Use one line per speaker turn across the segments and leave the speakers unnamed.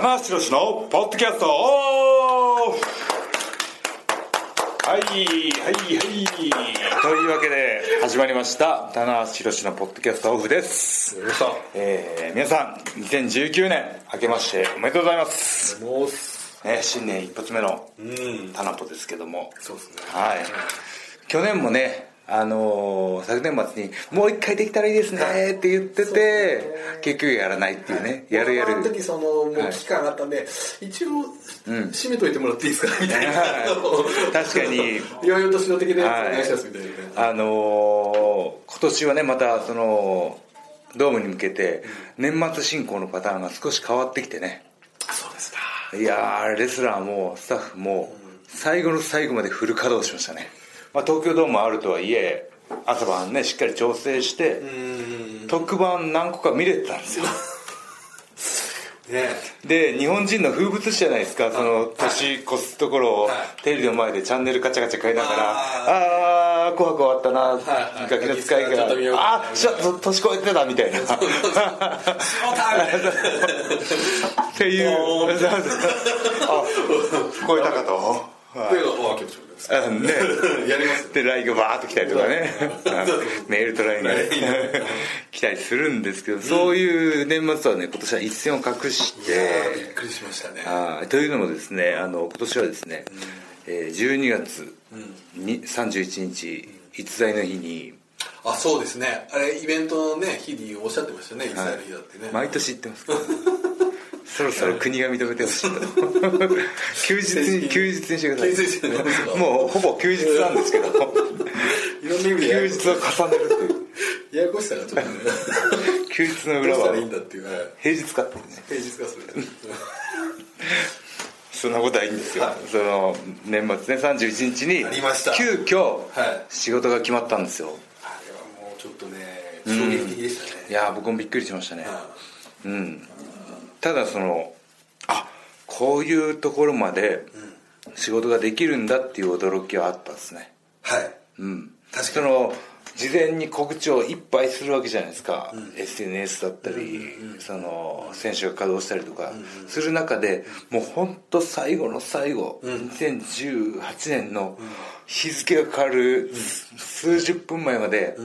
棚橋宏のポッドキャスト。オフはいはいはい。というわけで始まりました。棚橋宏のポッドキャストオフです。えー、皆さん2019年明けましておめでとうございます、ね、新年一発目の
うん。
タナポですけども。
そうですね。
はい。去年もねあのー昨年末に「もう一回できたらいいですね」って言ってて、結局やらないっていうね、やるやる。
あの時そのもう期間があったんで、一応、締めといてもらっていいですかみたいな。
は い確かに。
良いお年の的なやつ
はい
お願いしますみたいな。ね
あのー今年はねまたそのドームに向けて年末進行のパターンが少し変わってきてね。
あそうですか。
いやーレスラーもスタッフも最後の最後までフル稼働しましたね、まあ、東京ドームあるとはいえ朝晩ねしっかり調整して特番何個か見れてたんですよ。
ね。
で日本人の風物詩じゃないですかその年越すところを
はい。
テレビの前でチャンネルカチャカチャ変えながら
あ
あ紅白終わったな、
はい
ガキの使いがああちょっと年越えてたみたいな。
そう
っていう。あ聞こえたかと
声がお開けましょうです。
あね。
やります
で LINE がバーッと来たりとかね。メールと LINE がね。来たりするんですけどそういう年末はね今年は一線を画し
いやーび
て
っくりしましたね。
はい。というのもですねあの今年はですね、えー12月に31日逸材の日に。
あそうですね。あれイベントのね日におっしゃってましたねイスラエル日だってね。
毎年言ってますそろそろ国が認めてほしいと休日に休日にしてください。もうほぼ休日なんですけど。休日を重ねるという。
ややこしさがちょっとね。
休日の裏は
したらいいんだっていう。はい。
平日かってね。
平日化する
そんなことはいいんですよ、
はい。
その年末ね31日に急遽
はい。
仕事が決まったんですよ。
あれはもうちょっとね衝撃的でしたね。
いやー僕もびっくりしましたね。
は
うんただそのあこういうところまで仕事ができるんだっていう驚きはあったですね。
いはい。
うん。
確かに。
その事前に告知をいっぱいするわけじゃないですか、SNS だったり、その選手が稼働したりとかする中でもう本当最後の最後、2018年の日付が変わる数十分前まで、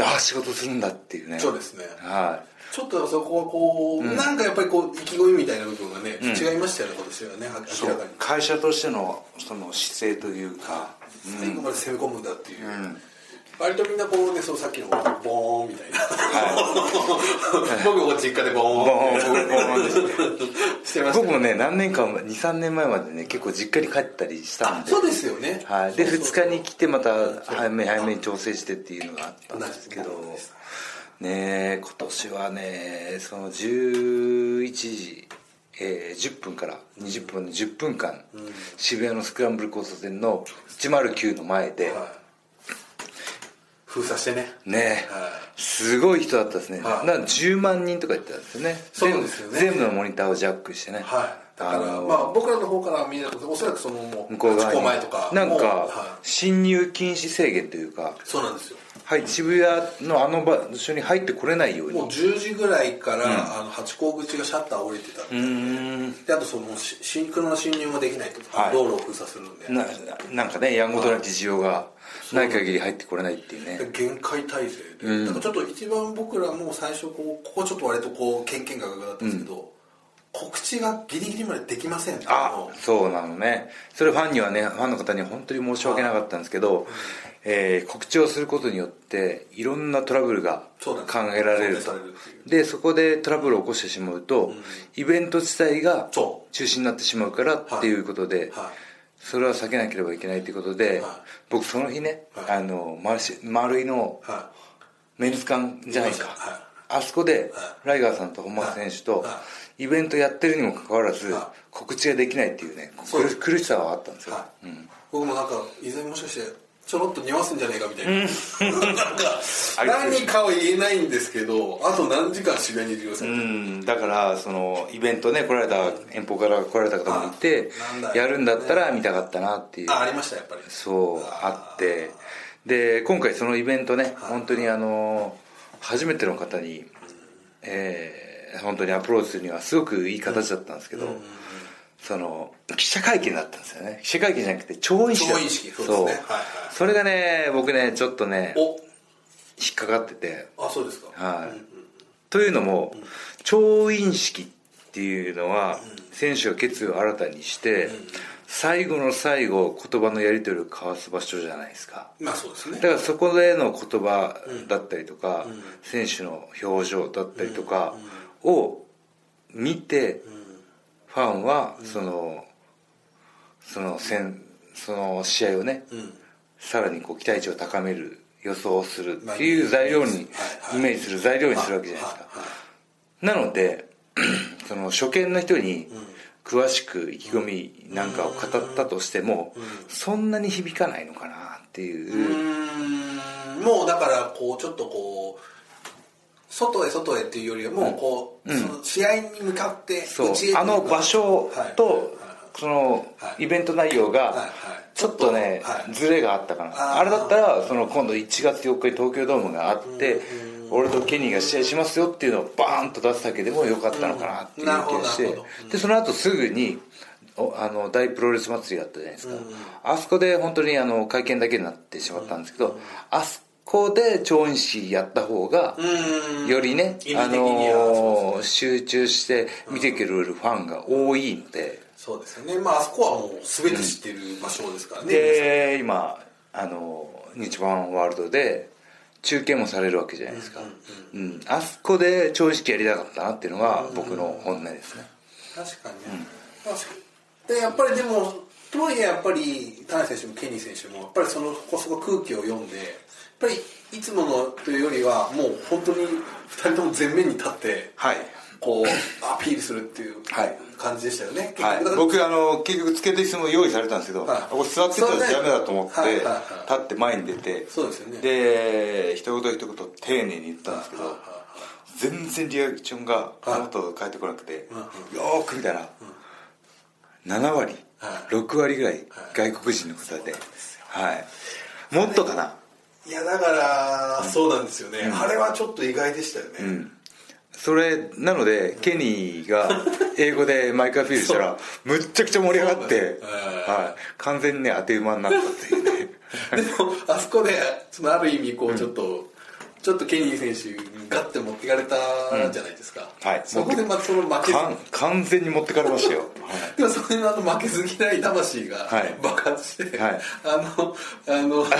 ああ仕事するんだっていうね。
そうですね。
はい
ちょっとそこはこう、なんかやっぱりこう意気込みみたいな部分がね、違いましたよね今年はねは明らかに。
会社としてのその姿勢というか、
最後まで攻め込むんだっていう、割とみんなこうねそのさっきのボーンみたいな、僕も実家でボーン。
ボーンボーンボーン
してました
僕もね何年か23年前までね結構実家に帰ったりしたんで。
そうですよね。
はい、で
そうそうそう。
2日に来てまた早め早めに調整してっていうのがあったんですけどねえ今年はねその11時、えー10分から20分の10分間、渋谷のスクランブル交差点の109の前で、
はい。封鎖してね。
ねえ
は
すごい人だったですね、
はい。
なんか10万人とか言ってたんですよね。
そうですよね。
全部のモニターをジャックしてね。
はい。だから
あの
まあ僕らの方から見るとおそらくそのもう
向こう側
前とか。
なんか侵入禁止制限というか
いそうなんですよ
はい渋谷のあの場所に入ってこれないように。
もう10時ぐらいから、あの八甲口がシャッター降りてたんで,、
うん。
であとそのし新車の侵入もできないと、
はい。
道路を封鎖するんで。
ななんかねやんごとなき事情がない限り入ってこれないっていうね。
で限界体制で、だからちょっと一番僕らも最初こうここちょっと割とこうけんけんがかかったんですけど、告知がギリギリまでできません
あ
を。
そうなのね。それファンにはねファンの方には本当に申し訳なかったんですけど、えー告知をすることによっていろんなトラブルが考えられると。でそこでトラブルを起こしてしまうと、イベント自体が
そ
中止になってしまうからっていうことで、
はい。
それは避けなければいけないということで、
はい。
僕その日ね、
はい。
あのマルシ丸井の
は
メンズ館じゃないか、
はい。
あそこで、
は
ライガーさんと本間選手と、
は
イベントやってるにもかかわらず、
は
告知ができないっていうね苦苦しさはあったんですよ、
はい。
うん。
僕もなんか以前もしかしてちょろっと匂わすんじゃねえかみたいな、なんか何かは言えないんですけどあと何時間渋谷にいるよう
うん。だからそのイベントね来られた遠方から来られた方もいてやるんだったら見たかったなっていう。
あありましたやっぱり。
そうあって。で今回そのイベントね本当にあの初めての方に、えー本当にアプローチするにはすごくいい形だったんですけど、その記者会見だったんですよね。記者会見じゃなくて調印式
調印式そうですね。はいはい
それがね僕ねちょっとね
お。
引っかかってて。
あそうですか。
はい、というのも、調印式っていうのは、選手が決意を新たにして、最後の最後言葉のやり取りを交わす場所じゃないですか。
まあそうですね。
だからそこでの言葉だったりとか、選手の表情だったりとかを見て、ファンはそのその戦その試合をね、さらにこう期待値を高める予想をするっていう材料に、イメージする材料にするわけじゃないですか、なので その初見の人に詳しく意気込みなんかを語ったとしても、そんなに響かないのかなっていう、
うーん。もうだからこうちょっとこう外へ外へっていうよりはもうこう、その試合に向かって
あの場所
はい。
とその
はい。
イベント内容
はい。
が
はい。
ちょっとね
はい。
ズレがあったかな。
あ
れだったらその今度1月4日に東京ドームがあって俺とケニーが試合しますよっていうのをバーンと出すだけでもよかったのかなっていう気がして。でその後すぐにおあの大プロレス祭りがあったじゃないですか。あそこで本当にあの会見だけになってしまったんですけどあそこで調印式やった方が
うん。
よりねあのー集中して見てくれるファンが多いので、
そうですよね。まああそこはもう全て知ってる場所ですからね、
で今あのー日版ワールドで中継もされるわけじゃないですか、うんあそこで調印式やりたかったなっていうのが僕の本音ですね、
確かにでやっぱりでもとはいえやっぱり田中選手もケニー選手もやっぱりそのこそこ空気を読んでぱりいつものというよりはもう本当に2人とも前面に立って
はい。
こうアピールするっていう
はい。
感じでしたよね、
はい。僕あの結局つけて椅子も用意されたんですけど、
はい。
ここ座ってたらダメだと思って立って前に出て
そうですよね。
で一言一言丁寧に言ったんですけど、全然リアクションがこのと返ってこなくて、よーく見たら、7割、
はい
6割ぐらい外国人の方で、はい、もっとかな、
いやだからそうなんですよね、あれはちょっと意外でしたよね、
それなのでケニーが英語でマイクアピールしたらむっちゃくちゃ盛り上がって、
ね
はい、完全にね当て馬になったっていうね。
でもあそこでそのある意味こうちょっと、ちょっとケニー選手にガッて持っていかれたじゃないですか、
はい。
そこでまたその負け
完全に持ってかれましたよ、はい。
でもそれのあの負けず嫌い魂が
はい。
爆発して、
はい。
あのあのさ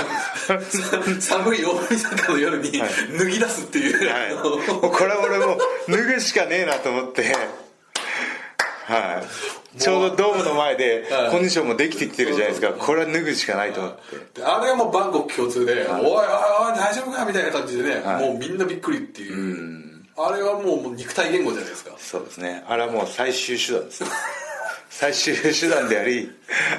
寒い大晦日の夜に
はい。
脱ぎ出すっていう、
はい、これは俺もう脱ぐしかねえなと思ってはい。ちょうどドームの前で
はい。
コンディションもできてきてるじゃないですか。これは脱ぐしかないと思って。
であれはもう万国共通で「おいおいおい大丈夫か?」みたいな感じでね、
はい。
もうみんなびっくりっていう、あれはもうもう肉体言語じゃないですか。
そうですね。あれはもう最終手段です。ね 最終手段であり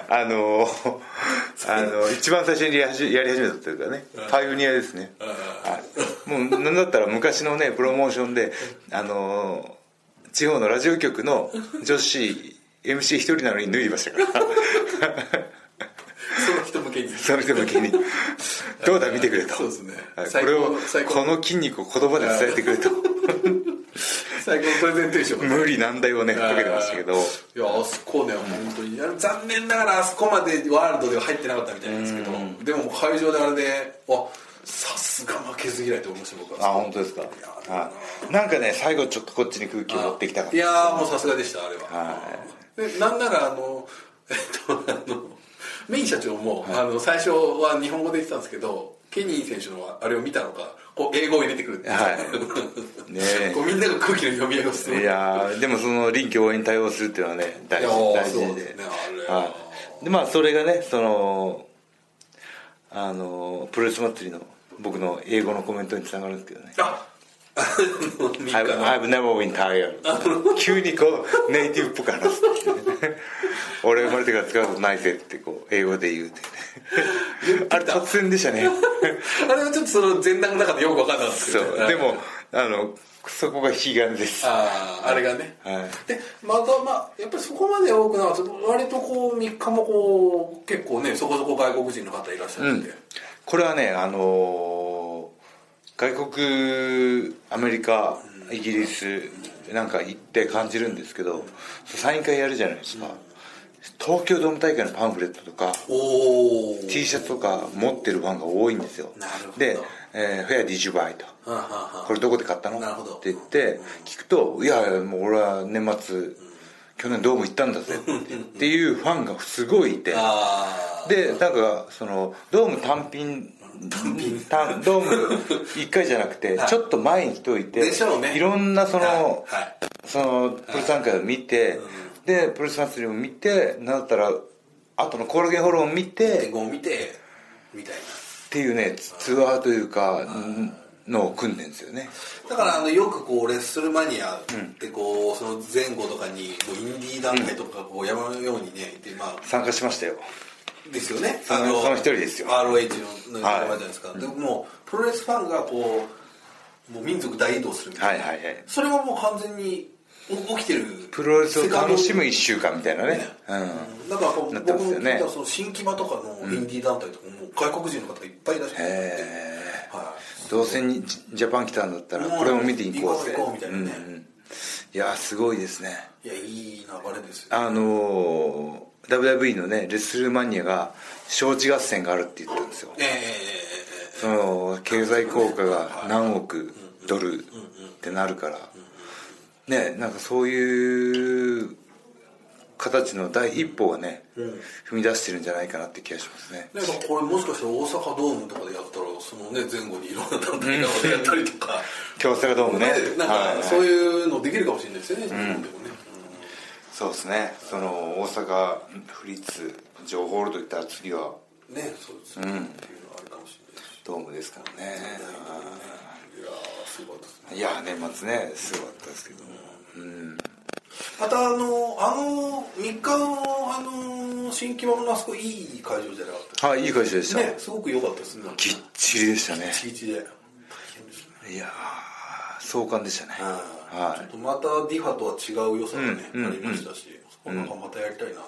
あの あの一番最初にやり始めたというかねパイオニアですね、はい、もうなんだったら昔のねプロモーションであの地方のラジオ局の女子 MC 一人なのに脱いましたから。
その人向けに。
その人向けに。どうだ見てくれと。
そうですね。
はい。これをこの筋肉を言葉で伝えてくれと。
最高のプレゼンテーション
無理難題をねかけてましたけど。
い。やあそこね本当に。残念ながらあそこまでワールドでは入ってなかったみたいなんですけど。でも会場であれであさすが負けず嫌いと思いました僕は。
あ本当ですか？はい。なんかね最後ちょっとこっちに空気を持ってきたかった。
いやーもうさすがでしたあれは。
は
でなんならあの えっとあのメイン社長も、あの最初は日本語で言ってたんですけどケニー選手のあれを見たのかこう英語を入れてくる
はい。ねえ。
こうみんなが空気の読み上げをして
いやーでもその臨機応変に対応するっていうのはね大事大事で。
ねあれは。
はい、でまあそれがねそのあのプロレス祭りの僕の英語のコメントにつながるんですけどね。
ああの3日
I've,
の
I've never been tired. 急にこうネイティブっぽく話す 俺生まれてから使うことないぜってこう英語で言うってあれ突然でしたね。
あれはちょっとその前段の中でよく分かんなかったです
そ
けど
う。でもあのそこが悲願です。
あああれがね、
はい。
でまたまあやっぱりそこまで多くなかった。割とこう3日もこう結構ねそこそこ外国人の方いらっしゃって。て、
これはねあのー外国アメリカイギリスなんか行って感じるんですけどサイン会やるじゃないですか、東京ドーム大会のパンフレットとか T シャツとか持ってるファンが多いんですよ。
なるほど。
で「えー、フェアディジュバイ」と。これどこで買ったの？
なるほど。
って言って聞くと「いやもう俺は年末去年ドーム行ったんだぜ」っていうファンがすごいいて。
ああ
でなんかそのドーム単品単ドーム1回じゃなくてちょっと前に来といて
でしょうね
いろんなその、
はい。はい。
そのプロレス大会を見て、でプロレス祭りを見てなんだったら後のコールゲンホールを見て
天候を見てみたい
っていうねツツアーというかのを組んでんですよね。
なだからあのよくこうレッスルマニアってこうその前後とかにこうインディー団体とかこう山のようにねいてまあ
参加しましたよ
ですよね。
そのその一人ですよ。
ROH の仲間じゃ
はい。
ないですか、でもうプロレスファンがこうもう民族大移動するみたいな、
はいはいはい。
それはもう完全にお起きてる
プロレスを楽しむ1週間みたいなね。うん。
だからこう
なって
僕もたその新木場とかのインディー団体とかも外国人の方がいっぱいいらっしゃる、
へ
は
えどうせにジジャパン来たんだったら
うん。
これも見ていこうぜ。
う行こうみたいなね。
うんうん。いやすごいですね。
い、いやいい流れですよ。
あのー WWE のねレッスルマニアが招致合戦があるって言ったんですよ。
え
その経済効果が何億ドルってなるから。ねなんかそういう形の第一歩がね踏み出してるんじゃないかなって気がしますね。
えなんかこれもしかしたら大阪ドームとかでやったらそのね前後にいろんな団体がやったりとか、
京セラドームね。
なん
はい
かそういうのできるかもしれないですよね、日本でも。ね、
そうですね。その大阪府立城ホールといったら次は
うんねそうですね、っていうのはあるかもしれないし。
ドームですからね。
いやーすごかったですね。
いや年末ねすごかったですけど。
またあのあの3日のあの新木場のあそこいい会場じゃなかった
はいいい会社でした、
ねすごく良かったですね。
ぎっちりでしたね。
ちぎちで。大変ですね。
いやー壮観でしたねは
ちょっとまたディファとは違う良さがね、
うんうん
ありましたし、そこなんかまたやりたいなっ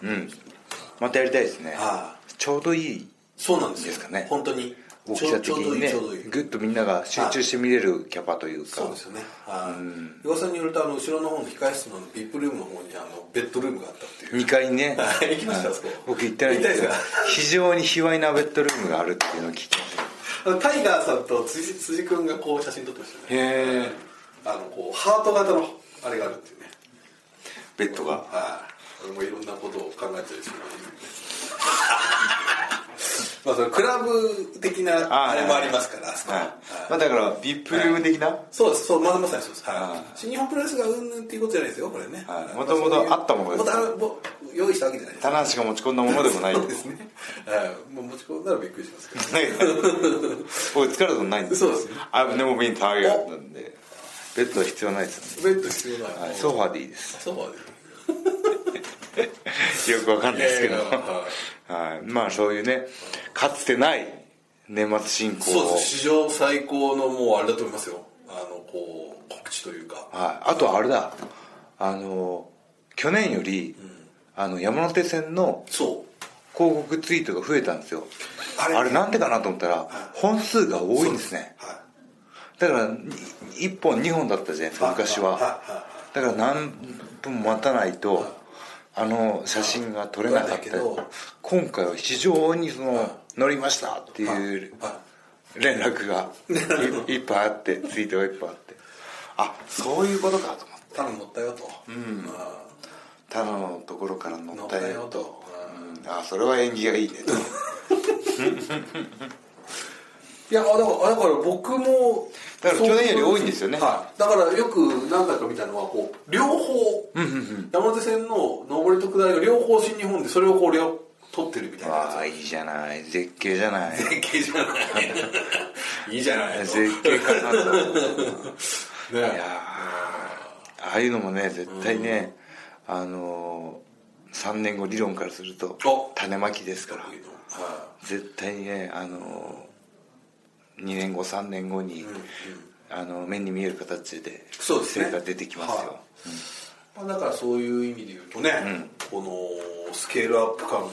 ていう感じですね、
いまたやりたいですね。
は
ちょうどいい
そうなんです
かね。
本当に。
大きさ的にね
ちょうどいいちょうどいい。
ぐっとみんなが集中して見れるキャパというか。
そうですよね。はい。噂によるとあの後ろの方の控室の VIP ルームの方にあのベッドルームがあったっていう。
2階にね。
は い行きました
僕行ってないんですけど
行ったんですか？
非常に卑猥なベッドルームがあるっていうのを聞きました
タイガーさんと辻辻君がこう写真撮ってましたね。
へえ
あのこうハート型のあれがあるっていうね。
ベッドが？
はい。俺もいろんなことを考えてるし まあそれクラブ的なあれもありますから
はい。まあだから VIP ルーム的な？
そうですそうまさまさにそうです、は、
はい
新日本プロレスがうんぬんっていうことじゃないですよこれね。
はい。元々あったものです。
もともと用意したわけじゃないです。
棚橋が持ち込んだものでもない。
そうですね。はい。もう持ち込んだらびっくりしますけど。
僕疲れたことないんです
そうですね。
I've never been tired なんでベッドは必要ないですよね。
ベッド必要ない、
はい。ソファーでいいです。
ソファーで
よくわかんないですけど。
いやいやは
はい。まあそういうねかつてない年末進行を。
そうです。史上最高のもうあれだと思いますよ。あのこう告知というか。
はい、あとあれだ。あの去年より、あの山手線の
そう。
広告ツイートが増えたんですよ。
あれ
あれなんでかなと思ったら本数が多いんですね。
は
だから1本2本だったじゃないですか昔は。だから何分も待たないとあの写真が撮れなかった。今回は非常にその乗りましたっていう
は
連絡がいいっぱいあってツイートがいっぱいあって。あそういうことかと思って。
い頼む乗ったよと。うん。
他のところから乗ったよ。と。
と
うん。あそれは縁起がいいねと
いやだからだから僕も
だから去年より多いんですよね。
はい、だからよく何回か見たのはこう両方、山手線の上りと下りが両方新日本でそれをこう両撮ってるみたいな
ああいいじゃない。絶景じゃない。
絶景じゃない。いいじゃないと
絶景かなと
ね
いやー。ああいうのもね絶対ね、あのー、3年後理論からすると
お
種まきですから。
は
絶対にねあのー、2年後3年後に、あの目に見える形で成果出てきますよ、
はい。まあ、だからそういう意味で言うとね、このスケールアップ感が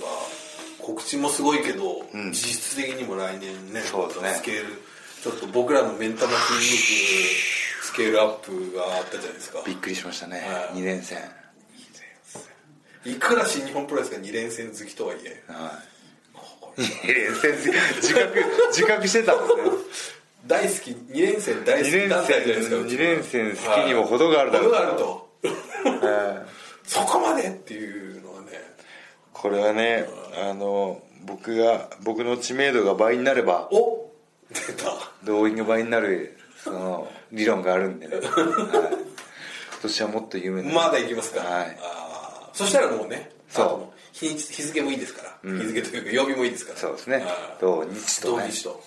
告知もすごいけど、実質的にも来年ね
そうですね。
スケールちょっと僕らの目ん玉筋肉スケールアップがあったじゃないですか。
びっくりしましたね、
はい。
2連戦。
いくら新日本プロレスが2連戦好きとはいえ。
はい2連戦自覚自覚してたんですね。
大好き2連戦大好
2連
き団体じゃないですか
戦
うち
2連戦好きにも程があるだろう。
程があると。
はい
そこまでっていうのはね。
これはねあの僕が僕の知名度が倍になれば
お出た。
動員が倍になるその理論があるんでね、はい、今年はもっと有名な。
まだいきますか。
はい。
そしたらもうね
そう
日日付もいいですから、日付というか曜日もいいですから。
そうですね。
はい。
土日とね。
土日と、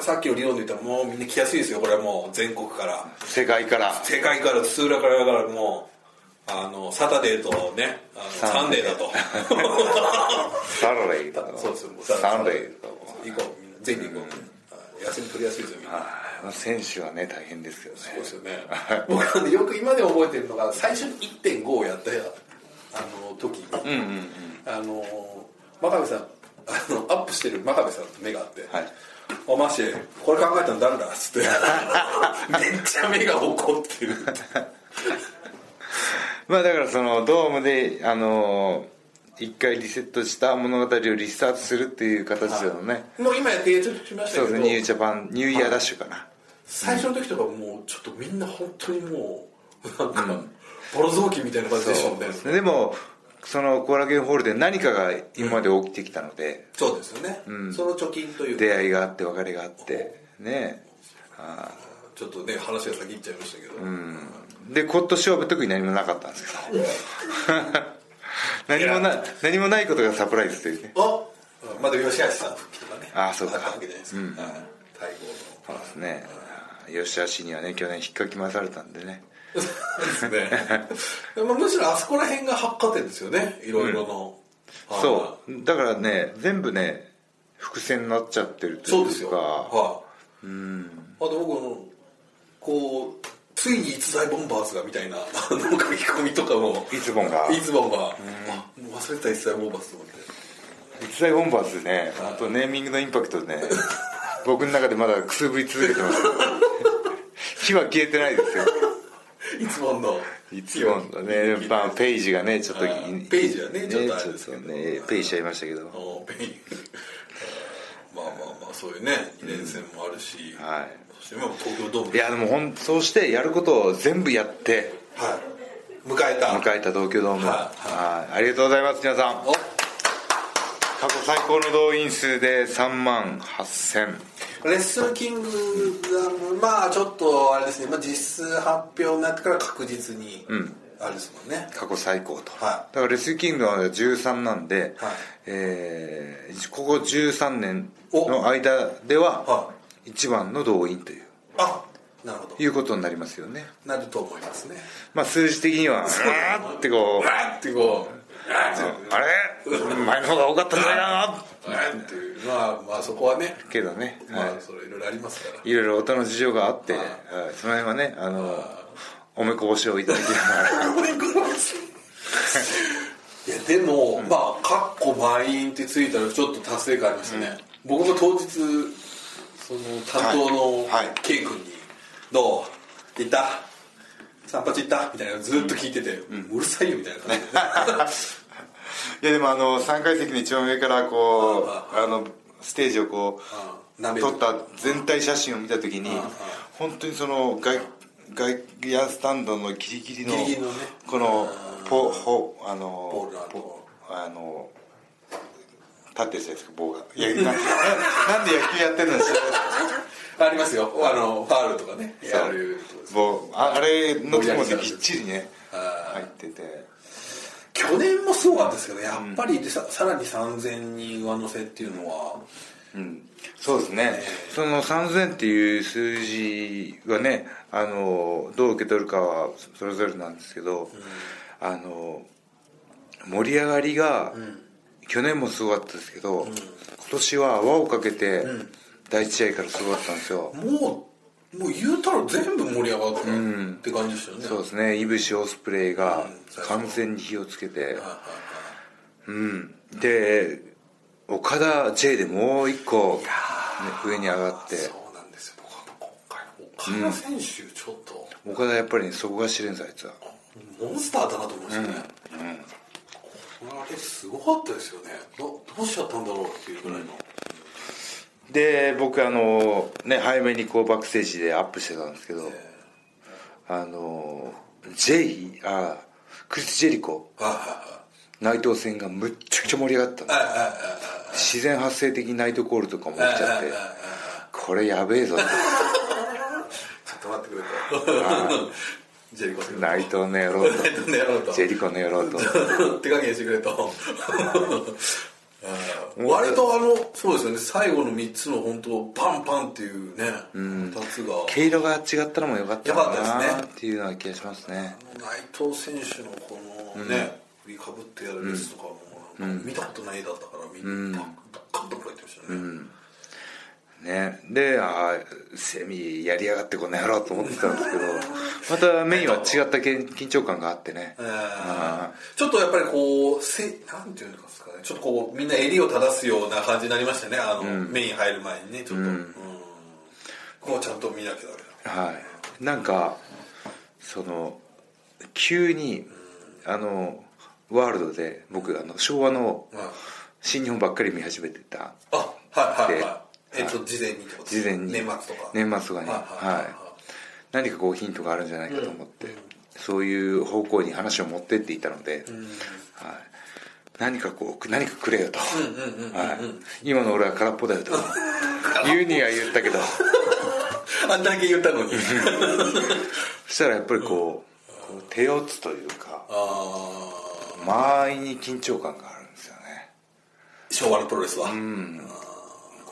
さっきの理論で言ったらもうみんな来やすいですよ。これはもう全国から。
世界から。
世界から津々浦々からだからもうあのサタデーとねあのサンデー。だと。
サタデーと。か
そうです
サンデー。と。か
行こうみんな。全員で行こう、休み取りやすいですよみんな。
はい。選手はね大変ですよね。
そうですよね。僕なんでよく今でも覚えてるのが最初に1.5をやったあの時に、
うんうんうん。
あの真壁さんあのアップしてる真壁さんと目があって
はい「
おマシこれ考えたの誰だ?」っつって。めっちゃ目が怒ってる。
まあだからそのドームであの一回リセットした物語をリスタートするっていう形でのね、
もう今やってちょっとしましたけど
そうですね。ニュージャパンニューイヤーダッシュかな、
最初の時とかもうちょっとみんな本当にもうなんか、ボロ雑巾みたいな感じでしたもんね
でもその後楽園ホールで何かが今まで起きてきたので、
そうですよね、その貯金というか。
出会いがあって別れがあってね。あ
ちょっとね話が先行っちゃいましたけど、
ーで今年は特に何もなかったんですけど 何もな何もないことがサプライズというね。
あまだ吉橋さん復帰とかね。
あそうか。
ったわけじゃないですか、はい。待
そうですね。吉橋にはね去年引っかき回されたんでね
ですね。まあむしろあそこら辺が発火点ですよね。いろいろの、はい
そう。だからね全部ね伏線になっちゃってるというか。
そうですよ。はい、うん。あと僕のこうついに逸材ボンバーズがみたいな書き込みとかも。
いつもが。
いつもが、あもう忘れてた逸材ボンバーズと思って。
逸材ボンバーズねあとネーミングのインパクトね。僕の中でまだくすぶり続けてます。よ火は消えてないですよ
いつもの。
いつものね、まあ、ページがねちょっと
ページはねちょっとあれですけど。
ちょっとねページしちゃいましたけど。
おペイン まあまあまあそういうね2連戦もあるし、
はい。
そして東京ドーム
いやでもほんそうしてやることを全部やって。
はい。迎えた。
迎えた東京ドーム。
は
はい。ありがとうございます皆さん。
お。
過去最高の動員数で3万8000
レッスルキングがまあちょっとあれですね、まあ、実数発表になってから確実にあれですもんね、
過去最高と、
は
だからレスキングは13なんで、
はい。
えーここ13年の間では
は
一番の動員という。
あなるほど。
いうことになりますよね。
なると思いますね。
まあ数字的にはうわーってこう
わーってこう
あれ？前の方が多かったんじゃないかな？
ってい。うまあまあそこはね。
けどね、
ま
は
あそれいろいろありますから。
い、いろいろ音の事情があって、はい。その辺はねあのおめこぼしをいただきながら。
いやでも、まあ「かっこ満員」ってついたらちょっと達成感ありましたね、僕も当日その担当の
はい。はい。
K 君に「どう？行った？散髪行った?」みたいなのずっと聞いてて、うるさいよみたいな感じで
いやでもあの3階席の一番上からこうあのステージをこう撮った全体写真を見た時に本当にその外外野スタンドのギリギリのこのポホあ
ポ
のあの立ってるじゃないですか棒が。いやな なんで野球やってるのに
ありますよ。あのファールとかねやるとこです。
棒ああれのとこまでぎっちりね入ってて。
去年もすごかったですけどやっぱりさ,、さらに3000人上乗せっていうのは
うん。そうですね、その3000っていう数字はねあのどう受け取るかはそれぞれなんですけど、あの盛り上がりが、去年もすごかったですけど、今年は泡をかけて、第一試合からすごかったんですよ、
もうもう言うたら全部盛り上がったって感じでしたよね、
そうですね。いぶしオスプレイが
うん。
完全に火をつけて、うん。で岡田 J でもう一個、ね、上に上がって。
そうなんですよ。僕は今回の岡田選手ちょっと、
岡田やっぱり、ね、そこが知れんぞあいつは。
モンスターだなと思いましたね、あれすごかったですよね。どどうしちゃったんだろうっていうぐらいの、
で僕あのね早めにこうバックステージでアップしてたんですけど、あのジェイあクリス・ジェリコ。
は
内藤戦がむっちゃくちゃ盛り上がった自然発生的ナイトコールとかも起きちゃってこれやべえぞ
ちょっと待ってくれと。ジェリコ
内藤の野郎
ナイトの野郎と
と。ジェリコの野郎と。
手加減してくれと割とあのそうですよね。最後の3つの本当パンパンっていうね、2つが。
毛色が違ったのも良かった
かった
か
ですね。
なっていうような気がしますね。
内藤選手のこのね、振りかぶってやるレースとかもなんか見たことない絵だったからみん。なバッカッとこられてましたね、
ね。でああセミやりやがってこの野郎と思ってたんですけどまたメインは違った緊緊張感があってね。
えーちょっとやっぱりこうせなんていうんですかね。ちょっとこうみんな襟を正すような感じになりましたね。あの、メイン入る前にねちょっと、うん。ここはちゃんと見なきゃダメだ。
はい。なんかその急にあのワールドで僕あの昭和の
はい
新日本ばっかり見始めてた。
あはいはい
で
はいえっと事前にってこと
事前に。
年末とか。
年末とかに
はい
何かこうヒントがあるんじゃないかと思って、そういう方向に話を持ってっていたので、はい、何かこう何かくれよと、はい、今の俺は空っぽだよと。言うには言ったけど。
あんだけ言ったのに。
そしたらやっぱりこう,、こう手四つというか
あ
間合いに緊張感があるんですよね。
ー昭和のプロレスは、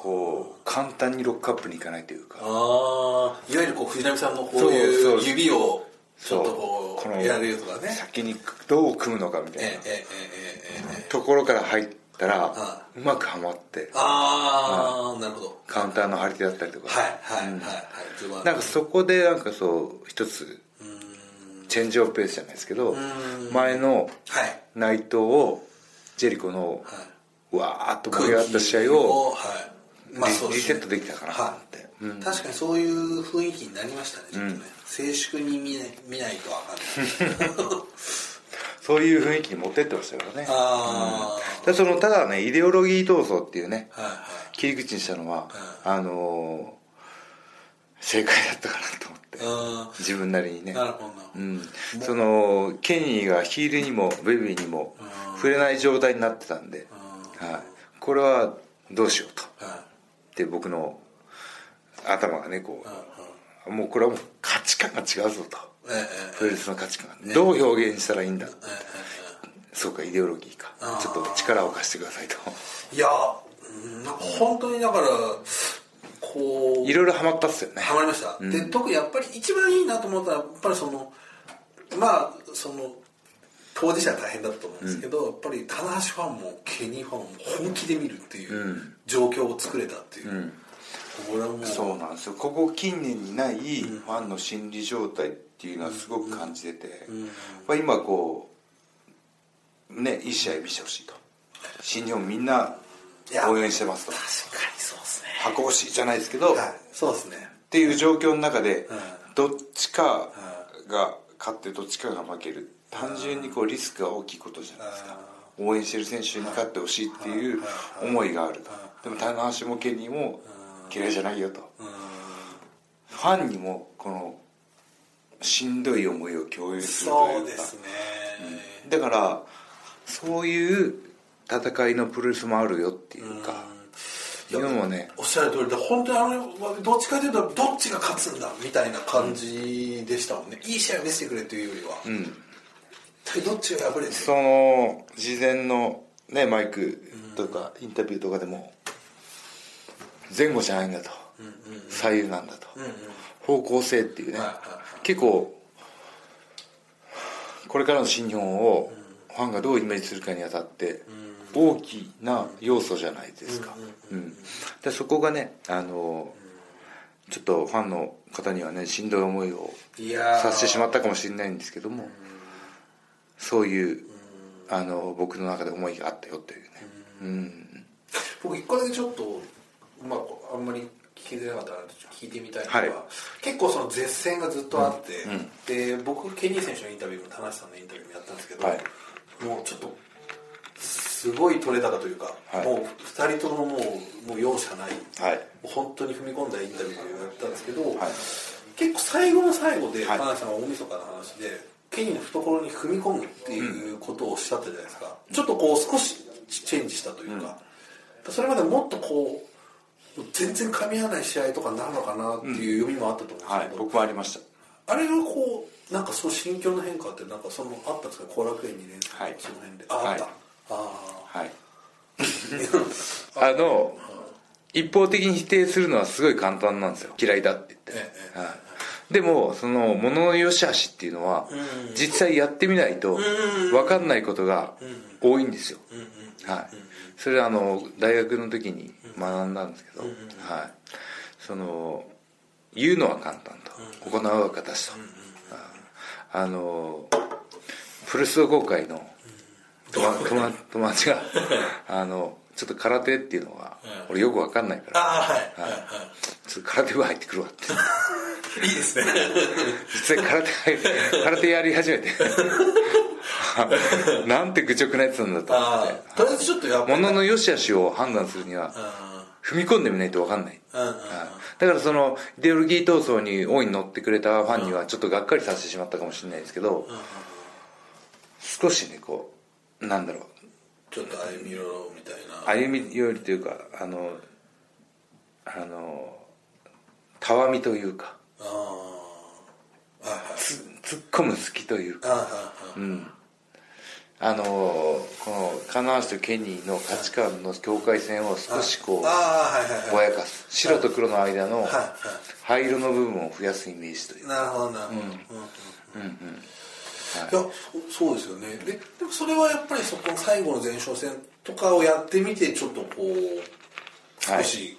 こう簡単にロックアップにいかないというか。
ああいわゆるこう藤波さんのこういう指をちょっとこうやるとかね。
先にどう組むのかみたいな。ところから入ったらうまくはまって。
ああなるほど。
カウンターの張り手だったりとか。
はいはいはいはい。
なんかそこでなんかそう一つチェンジオブペースじゃないですけど前の内藤をジェリコのわーっと盛り上がった試合を
はい
リ
そう
リセットできたかなと思ってうん。
確かにそういう雰囲気になりましたねちょっとね、静粛に見ない見ないとわかんない。
そういう雰囲気に持ってってましたからね。
あ
ただそのただねイデオロギー闘争っていうね
あはいはい。
切り口にしたのはあのー正解だったかなと思って。
あ
自分なりにね。
なるほど。
うん、そのケニーがヒールにもベビーにも触れない状態になってたんで、はい、これはどうしようと。
は
で僕の頭がねこうもうこれはもう価値観が違うぞと。プロレスの価値観がどう表現したらいいんだ。そうかイデオロギーか。ちょっと力を貸してくださいと。
えいやうんなんか本当にだからこう
いろいろハマったっすよね。
ハマりました、で特にやっぱり一番いいなと思ったらやっぱりそのまあその当事者は大変だったと思うんですけど、やっぱり棚橋ファンもケニーファンも本気で見るっていう状況を作れたっていう、
そうなんですよ。ここ近年にないファンの心理状態っていうのはすごく感じてて、まあ今こうねいい試合見せてほしいと。新日本みんな応援してますと。
確かにそうですね。
箱推しじゃないですけど、っ
はいそうですね。
ていう状況の中で
うん。
どっちかが勝ってどっちかが負ける単純にこうリスクが大きいことじゃないですか。応援してる選手に勝ってほしいっていう思いがあると。でも棚橋もケニーも嫌いじゃないよと。ファンにもこのしんどい思いを共有するというか。
そうですね、
だからそういう戦いのプロレスもあるよっていうか。いうのもね。
おっしゃる通りで本当にあれはどっちかというとどっちが勝つんだみたいな感じでしたもんね、いい試合を見せてくれというよりは、一体どっちが敗れて
その事前のねマイクとかインタビューとかでも前後じゃないんだと。左右なんだと。方向性っていうね。結構これからの新日本をファンがどうイメージするかにあたって大きな要素じゃないですか、うん、でそこがねあのちょっとファンの方にはねしんどい思いをさせてしまったかもしれないんですけどもそういうあの僕の中で思いがあったよというね。うん。
僕一個だけちょっとまああんまり聞きづらかったら聞いてみたいのが、
はい。
結構その絶戦がずっとあって、で僕ケニー選手のインタビューも田中さんのインタビューもやったんですけど、
はい。
もうちょっとすごい取れ高というか、
はい。
もう2人とももうもう容赦ない、
はい。
本当に踏み込んだインタビューをやったんですけど、
はい。
結構最後の最後で
はい。
田中さんは大晦日の話でケニーの懐に踏み込むっていうことをおっしゃったじゃないですか、ちょっとこう少しチェンジしたというか、それまでもっとこう全然噛み合わない試合とかになるのかなっていう読みもあったと思うんですけど、
はい僕もありました。
あれがこうなんかその心境の変化ってなんかそのあったんですか後楽園2年生
はい。
その辺で。あ、
はい
あった。あ
はい。あ の一方的に否定するのはすごい簡単なんですよ。嫌いだって言って、
ええ。
はい、でもその物の良し悪しっていうのは実際やってみないと分かんないことが多いんですよ、はい、それはあの大学の時に学んだんですけど、はい、その言うのは簡単と。行うは形と、あのプロレス同好会の友達が あのちょっと空手っていうのは俺よく分かんないから。
あはい。はい。
はい。ちょっと空手部入ってくるわって。
いいですね。
実際空手入って空手やり始めて。なんて愚直なやつなんだと思
あ
って。
あとりあえずちょっとやっぱ
物の良し悪しを判断するには踏み込んでみないと分かんない。
うんうん
はい。だからそのイデオロギー闘争に大いに乗ってくれたファンにはちょっとがっかりさせてしまったかもしれないですけど少しねこうなんだろう
ちょっと歩み寄ろうみたいな。
歩み寄りというかあのあのたわみというか。
ああはいはい。
つ突っ込む好きというか。
ああはいはい
あのこの金橋とケニーの価値観の境界線を少しこう
ああはいはいはい。
ぼやかす。白と黒の間の灰色の部分を増やすイメージという
いなるほどなるほど。うんうんい。やそそうですよね。ででもそれはやっぱりそこの最後の前哨戦とかをやってみてちょっとこう
はい。
少し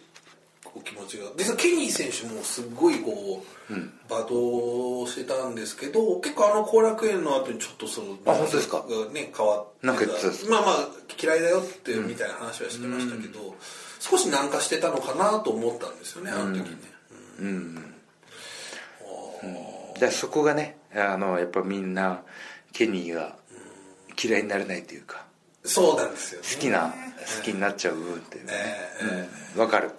こう気持ちが。実はケニー選手もすごいこう、罵倒してたんですけど結構あの後楽園の後にちょっとその
あ本当ですか？
がね変わってまあまあ嫌いだよってみたいな話はしてましたけど、少し軟化してたのかなと思ったんですよねあの時ね、
でそこがねあのやっぱみんなケニーが嫌いになれないというか
そうなんですよね。
好きな好きになっちゃう部分っていうね。
ええ。
わかる、うん。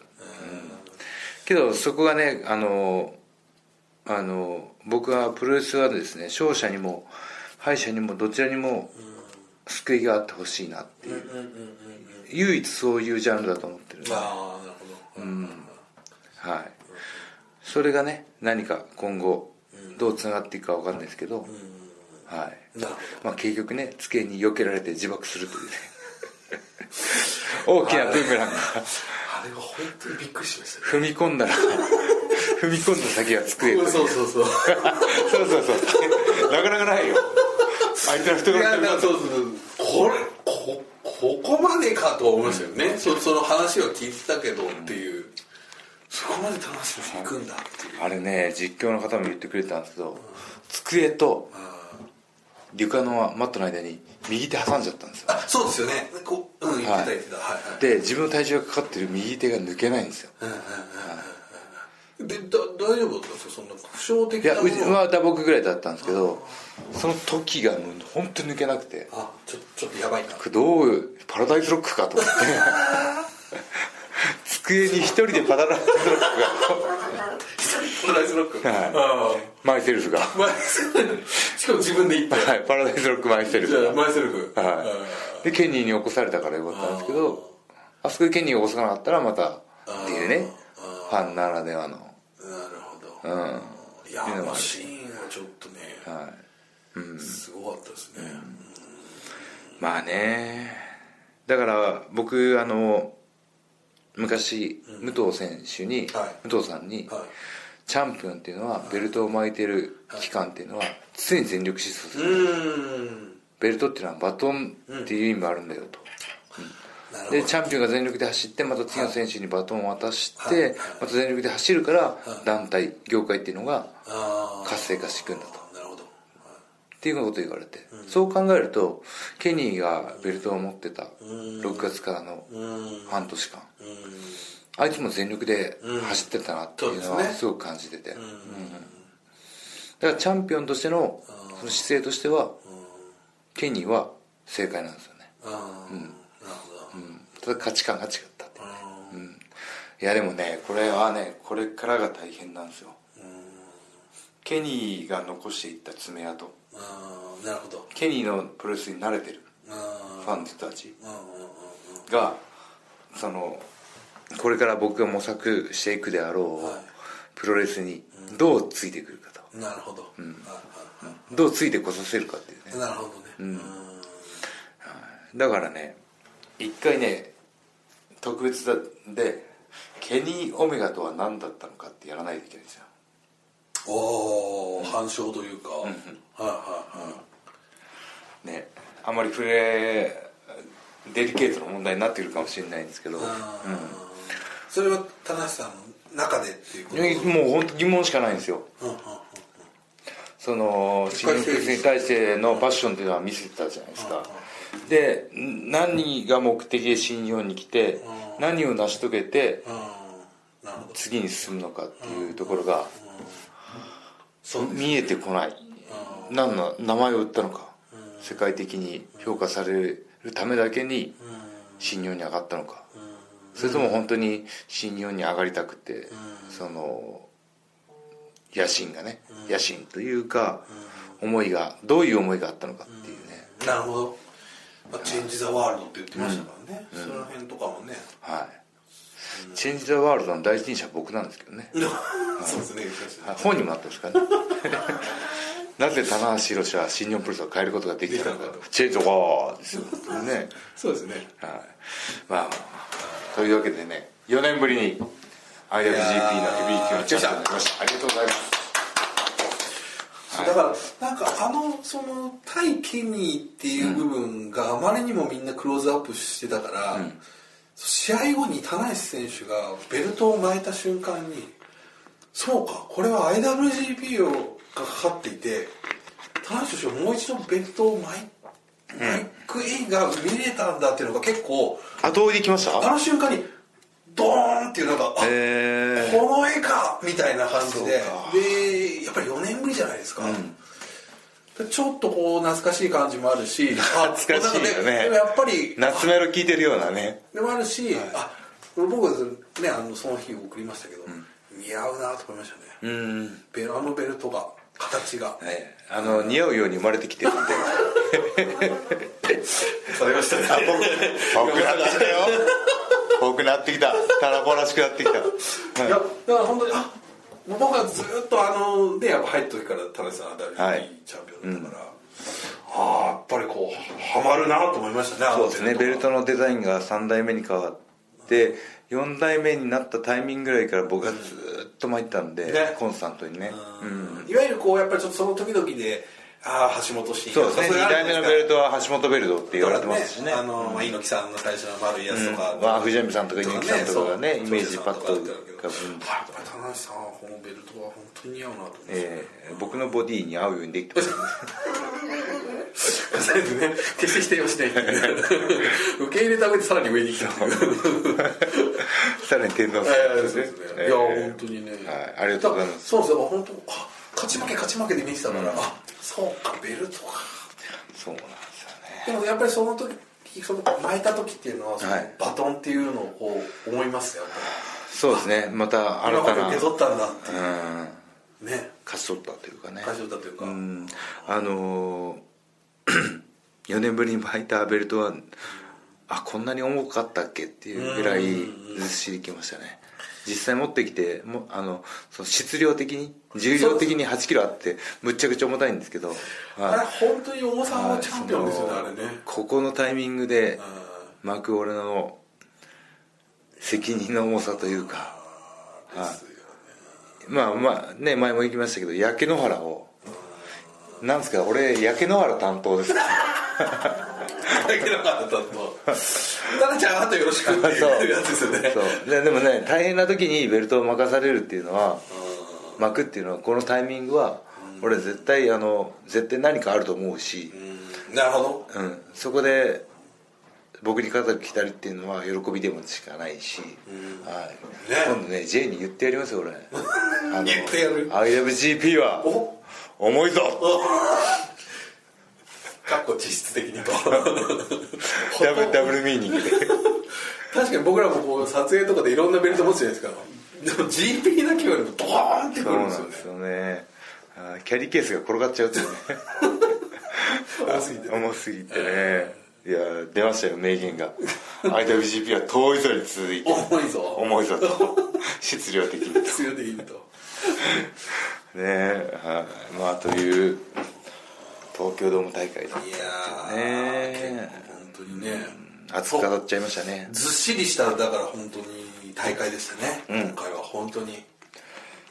けどそこがねあのあの僕はプロレスはですね勝者にも敗者にもどちらにも救いがあってほしいなっていう,、唯一そういうジャンルだと思ってる
ああなるほど、
はい。それがね何か今後どうつながっていくかわかんないですけど、はい。まあ、結局ね机に避けられて自爆するというね。大きなブーメランが。
あれは本当にびっくりしました
踏み込んだら 踏み込んだ先は机と
そうそうそう
そう。そうそうなかなかないよ。相手の人
いや
が
だそうそうそう。これこここまでかと思いましたよね、そその話は聞いてたけどっていう、そこまで楽しみに行くんだっていう。
あれね実況の方も言ってくれてたんですけど机と床のマットの間に右手挟んじゃったんですよ。
あそうですよね。こううん言ってた言ってた。はいはい。
で自分の体重がかかってる右手が抜けないんですよ。
でだ大丈夫だったんですか？そんな負傷的
いやうちは打撲ぐらいだったんですけどその時がもう本当に抜けなくて。
あちょちょっとやばいな。
どうパラダイスロックかと思って 机に一人でパラダイスロッ
プライスロック。
クが、はい、
あ
マイセルフが、
しかも自分で言った
い、パラダイスロックマイセルフが
マイセルフ
はい、でケニーに起こされたからよかったんですけどあそこでケニーが起こさなかったらまたっていうね。ファンならではの。
なるほど。
うん。
いやあ
っていうの
シーンはちょっとね
はい。
すごかったですね。
まあね。だから僕あの昔武藤選手に、
はい。
武藤さんに、
はい。
チャンピオンっていうのはベルトを巻いてる期間っていうのは常に全力疾走す
う
る、ベルトっていうのはバトンっていう意味もあるんだよと、
なるほど。
でチャンピオンが全力で走ってまた次の選手にバトンを渡して、また全力で走るから団体業界っていうのが
あ
活性化していくんだとっていうことを言われて、そう考えるとケニーがベルトを持ってた6月からの半年間あいつも全力で走ってたなっていうのはすごく感じてて、うん。だからチャンピオンとしてのその姿勢としてはケニーは正解なんですよね、
ああ、なるほど、
うん、ただ価値観が違ったっていやでもねこれはねこれからが大変なんですよ。ケニーが残していった爪痕
ああなるほど。
ケニーのプロレスに慣れてる
あ
ファンの人たちがそのこれから僕が模索していくであろう、
はい。
プロレスにどうついてくるかと、
うんなるほど、うん。
どうついてこさせるかっていうね。
なるほどね。うん。
だからね一回ね特別だでケニー・オメガとは何だったのかってやらないといけないんですよ。
おお反証というか、はいはいはい。
ねあまり触れデリケートな問題になってくるかもしれないんですけど、
あー。それは田中さんの中でっていうこと？
ねもう本当疑問しかないんですよ。
うんうん
その新日に対してのパッションっていうのは見せてたじゃないですか。で何が目的で新日本に来て何を成し遂げて次に進むのかっていうところが見えてこない何の名前を売ったのか世界的に評価されるためだけに新日本に上がったのか。それとも本当に新日本に上がりたくてその野心がね野心というか思いがどういう思いがあったのかっていうね。
なるほど、まあ、チェンジ・ザ・ワールドって言ってましたからね、その辺とかもね。
はい。チェンジ・ザ・ワールドの第一人者は僕なんですけどね。
そうですね。
はい。本にもあったんですからね なぜ棚橋宏は新日本プロレスを変えることができたのかチェンジ・ザ・ワーですよ。ね
そうですね。
はい。まあというわけでね4年ぶりに IWGP のヘビー級のチャンピオンになりました。ありがとうございます。
だからなんかあのその対ケニーっていう部分があまりにもみんなクローズアップしてたから、試合後に田無選手がベルトを巻いた瞬間にそうかこれは IWGP をがかかっていて田無選手はもう一度ベルトを巻いマイク・インが見れたんだっていうのが結構
後追いできました？
あの瞬間にドーンっていうなんかあ
え。
この絵かみたいな感じで。でやっぱり4年ぶりじゃないですか、でちょっとこう懐かしい感じもあるし あ
懐かしいよね。
なんかでもやっぱり
夏メロ聞いてるようなね。
でもあるし、あ僕ねあのその日送りましたけど、似合うなと思いましたね、
うん。
あのベルトが形が。
ねあの似合うように生まれてきてるんで。
されました。ね
あ僕僕なってきたよ。僕なってきた。タラコらしくなってきた、
いやだから本当にあ僕はずっとあのでやっぱ入った時から田中さんは WBC、
はい。
チャンピオンだったから、ああやっぱりこうハマるなと思いましたね
そうですね。ベルトのデザインが3代目に変わって4代目になったタイミングぐらいから僕がずっと巻いてたんで、
ね。
コンスタントにね、うん。
いわゆるこうやっぱりちょっとその時々でああ橋本真
そうですね。2代目のベルトは橋本ベルトって言われてますしね。
あの、まあ、猪木さんの最初の丸いやつとか、
うん。まあ藤波さんとか猪木さんとかがねイメージパッと浮かぶん
田中さんはこのベルトは本当に似合うなと思って、
えー僕のボディに合うようにできてます。
とりあえずね決して否定はしない 受け入れた上でさらに上に来た
さらに天皇さん。
えーそうですね、
えー
いや本当にね、
はい。ありがとうございます。
そうですよ本当あ勝ち負け勝ち負けで見てたから、あそうかベルトか。
そうなんですよね。
でもやっぱりその時その巻いた時っていうのはバトンっていうのをこう思いますよ
そうですね。また
り
新たな。
今まで受け取ったんだっていう。
うん。
ね。
勝ち取ったというかね。
勝ち取ったというか、
うん。あのー 4年ぶりに巻いたベルトはあこんなに重かったっけっていうぐらいずっしりきましたね実際持ってきてもあのその質量的に重量的に8キロあってむっちゃくちゃ重たいんですけど。
あれ
はい
本当に重さのチャンピオンですよねあれね。
ここのタイミングで巻く俺の責任の重さというか、はい、まあまあね前も言いましたけど焼け野原を。なんですか俺焼け野原担当です。から
だけどかったと タナちゃんあとよろしくっていうやつですよね。
そう。ででもね大変な時にベルトを任されるっていうのは巻くっていうのはこのタイミングは俺絶対あの絶対何かあると思うし、
なるほど。
うん、そこで僕に肩来たりっていうのは喜びでもしかないし、はい。
ね。
今度ね J に言ってやりますよ俺。
言ってやる。
IWGP は
お。
重いぞ
かっこ実質的にと。
ダブルダブルミーニングで。
確かに僕らもこう撮影とかでいろんなベルト持つじゃないですか。でも GP だけ言われるとドーンってく
そう
るんですよね。
なんですよね。あーキャリーケースが転がっちゃうっていうね。
重すぎてね。
重すぎてね。いや出ましたよ名言が。IWGP は遠いぞに続いて。
重いぞ。
重いぞと。質量的にね
強でいいと。
えはい。まあという東京ドーム大会だ
いやー、
ね
結構本当にね。
熱く語っちゃいましたね。
ずっしりしただから本当に大会でしたね、今回は本当に。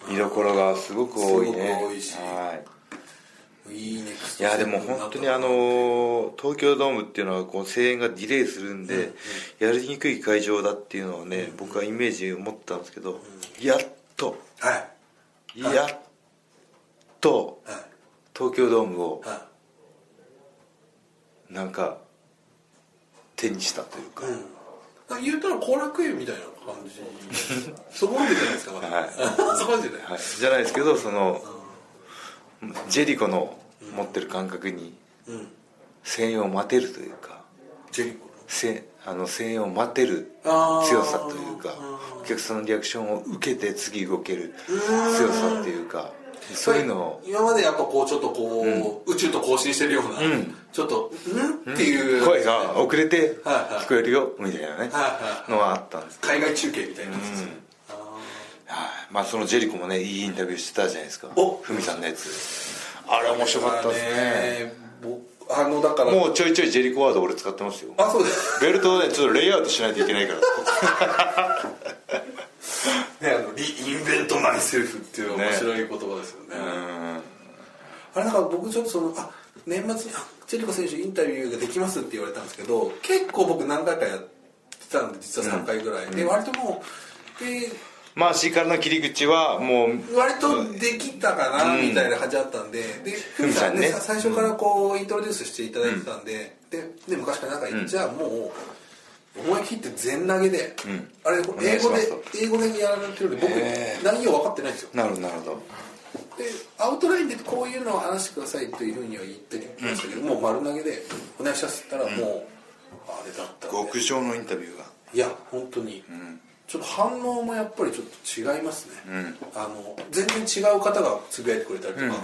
見どころがすごく多いね。
すごく多いし。
はい。
いいね
いやでも本当にあの東京ドームっていうのはこう声援がディレイするんで、やりにくい会場だっていうのをね、僕はイメージを持ったんですけど、やっと。
はい。
やっと。
はい。
東京ドームを
は
なんか手にしたというか、
い、うん、言うたら後楽園みたいな感じ。そこまでじゃないですか
はい。
そこまでじゃない、
はい、じゃないですけどその、ジェリコの持ってる感覚に
うん。
声援を待てるというか
ジェリコ
せあの声援を待てる強さというか
うん。
お客さんのリアクションを受けて次動ける強さっていうかそういうの。を
今までやっぱこうちょっとこう、宇宙と交信してるような、
ん。
ちょっと「ん?」っていう、
声が遅れて聞こえるよみたいなね。のはあったんです
海外中継みたいな、
はいまあそのジェリコもねいいインタビューしてたじゃないですか。
お
ふみさんのやつ。あれ面白かったですね。
僕あのだから。
もうちょいちょいジェリコワード俺使ってますよ。
あそうです。
ベルトをねちょっとレイアウトしないといけないから
ねあのリインベントマイセルフっていう面白い言葉ですよね。
うん。
あれだから僕ちょっとそのあ年末にあジェリコ選手インタビューができますって言われたんですけど結構僕何回かやってたんで実は3回ぐらい、で割ともうで
まあ C からの切り口はもう
割とできたかなみたいな感じだったんで、でふみさんね
ふみさんね。
さ最初からこうイントロデュースしていただいてたんで、でで昔から仲いい、じゃあもう思い切って全投げで、あれ
お願いしま
英語です英語でやられてるんで僕内容分かってないんですよ。
なるほどなるほど。
でアウトラインでこういうのを話してくださいというふうには言ってきましたけど、もう丸投げでお願いしますったらもう、あれだった
極上のインタビューが。
いや本当に、ちょっと反応もやっぱりちょっと違いますね、あの全然違う方がつぶやいてくれたりとか、あやっ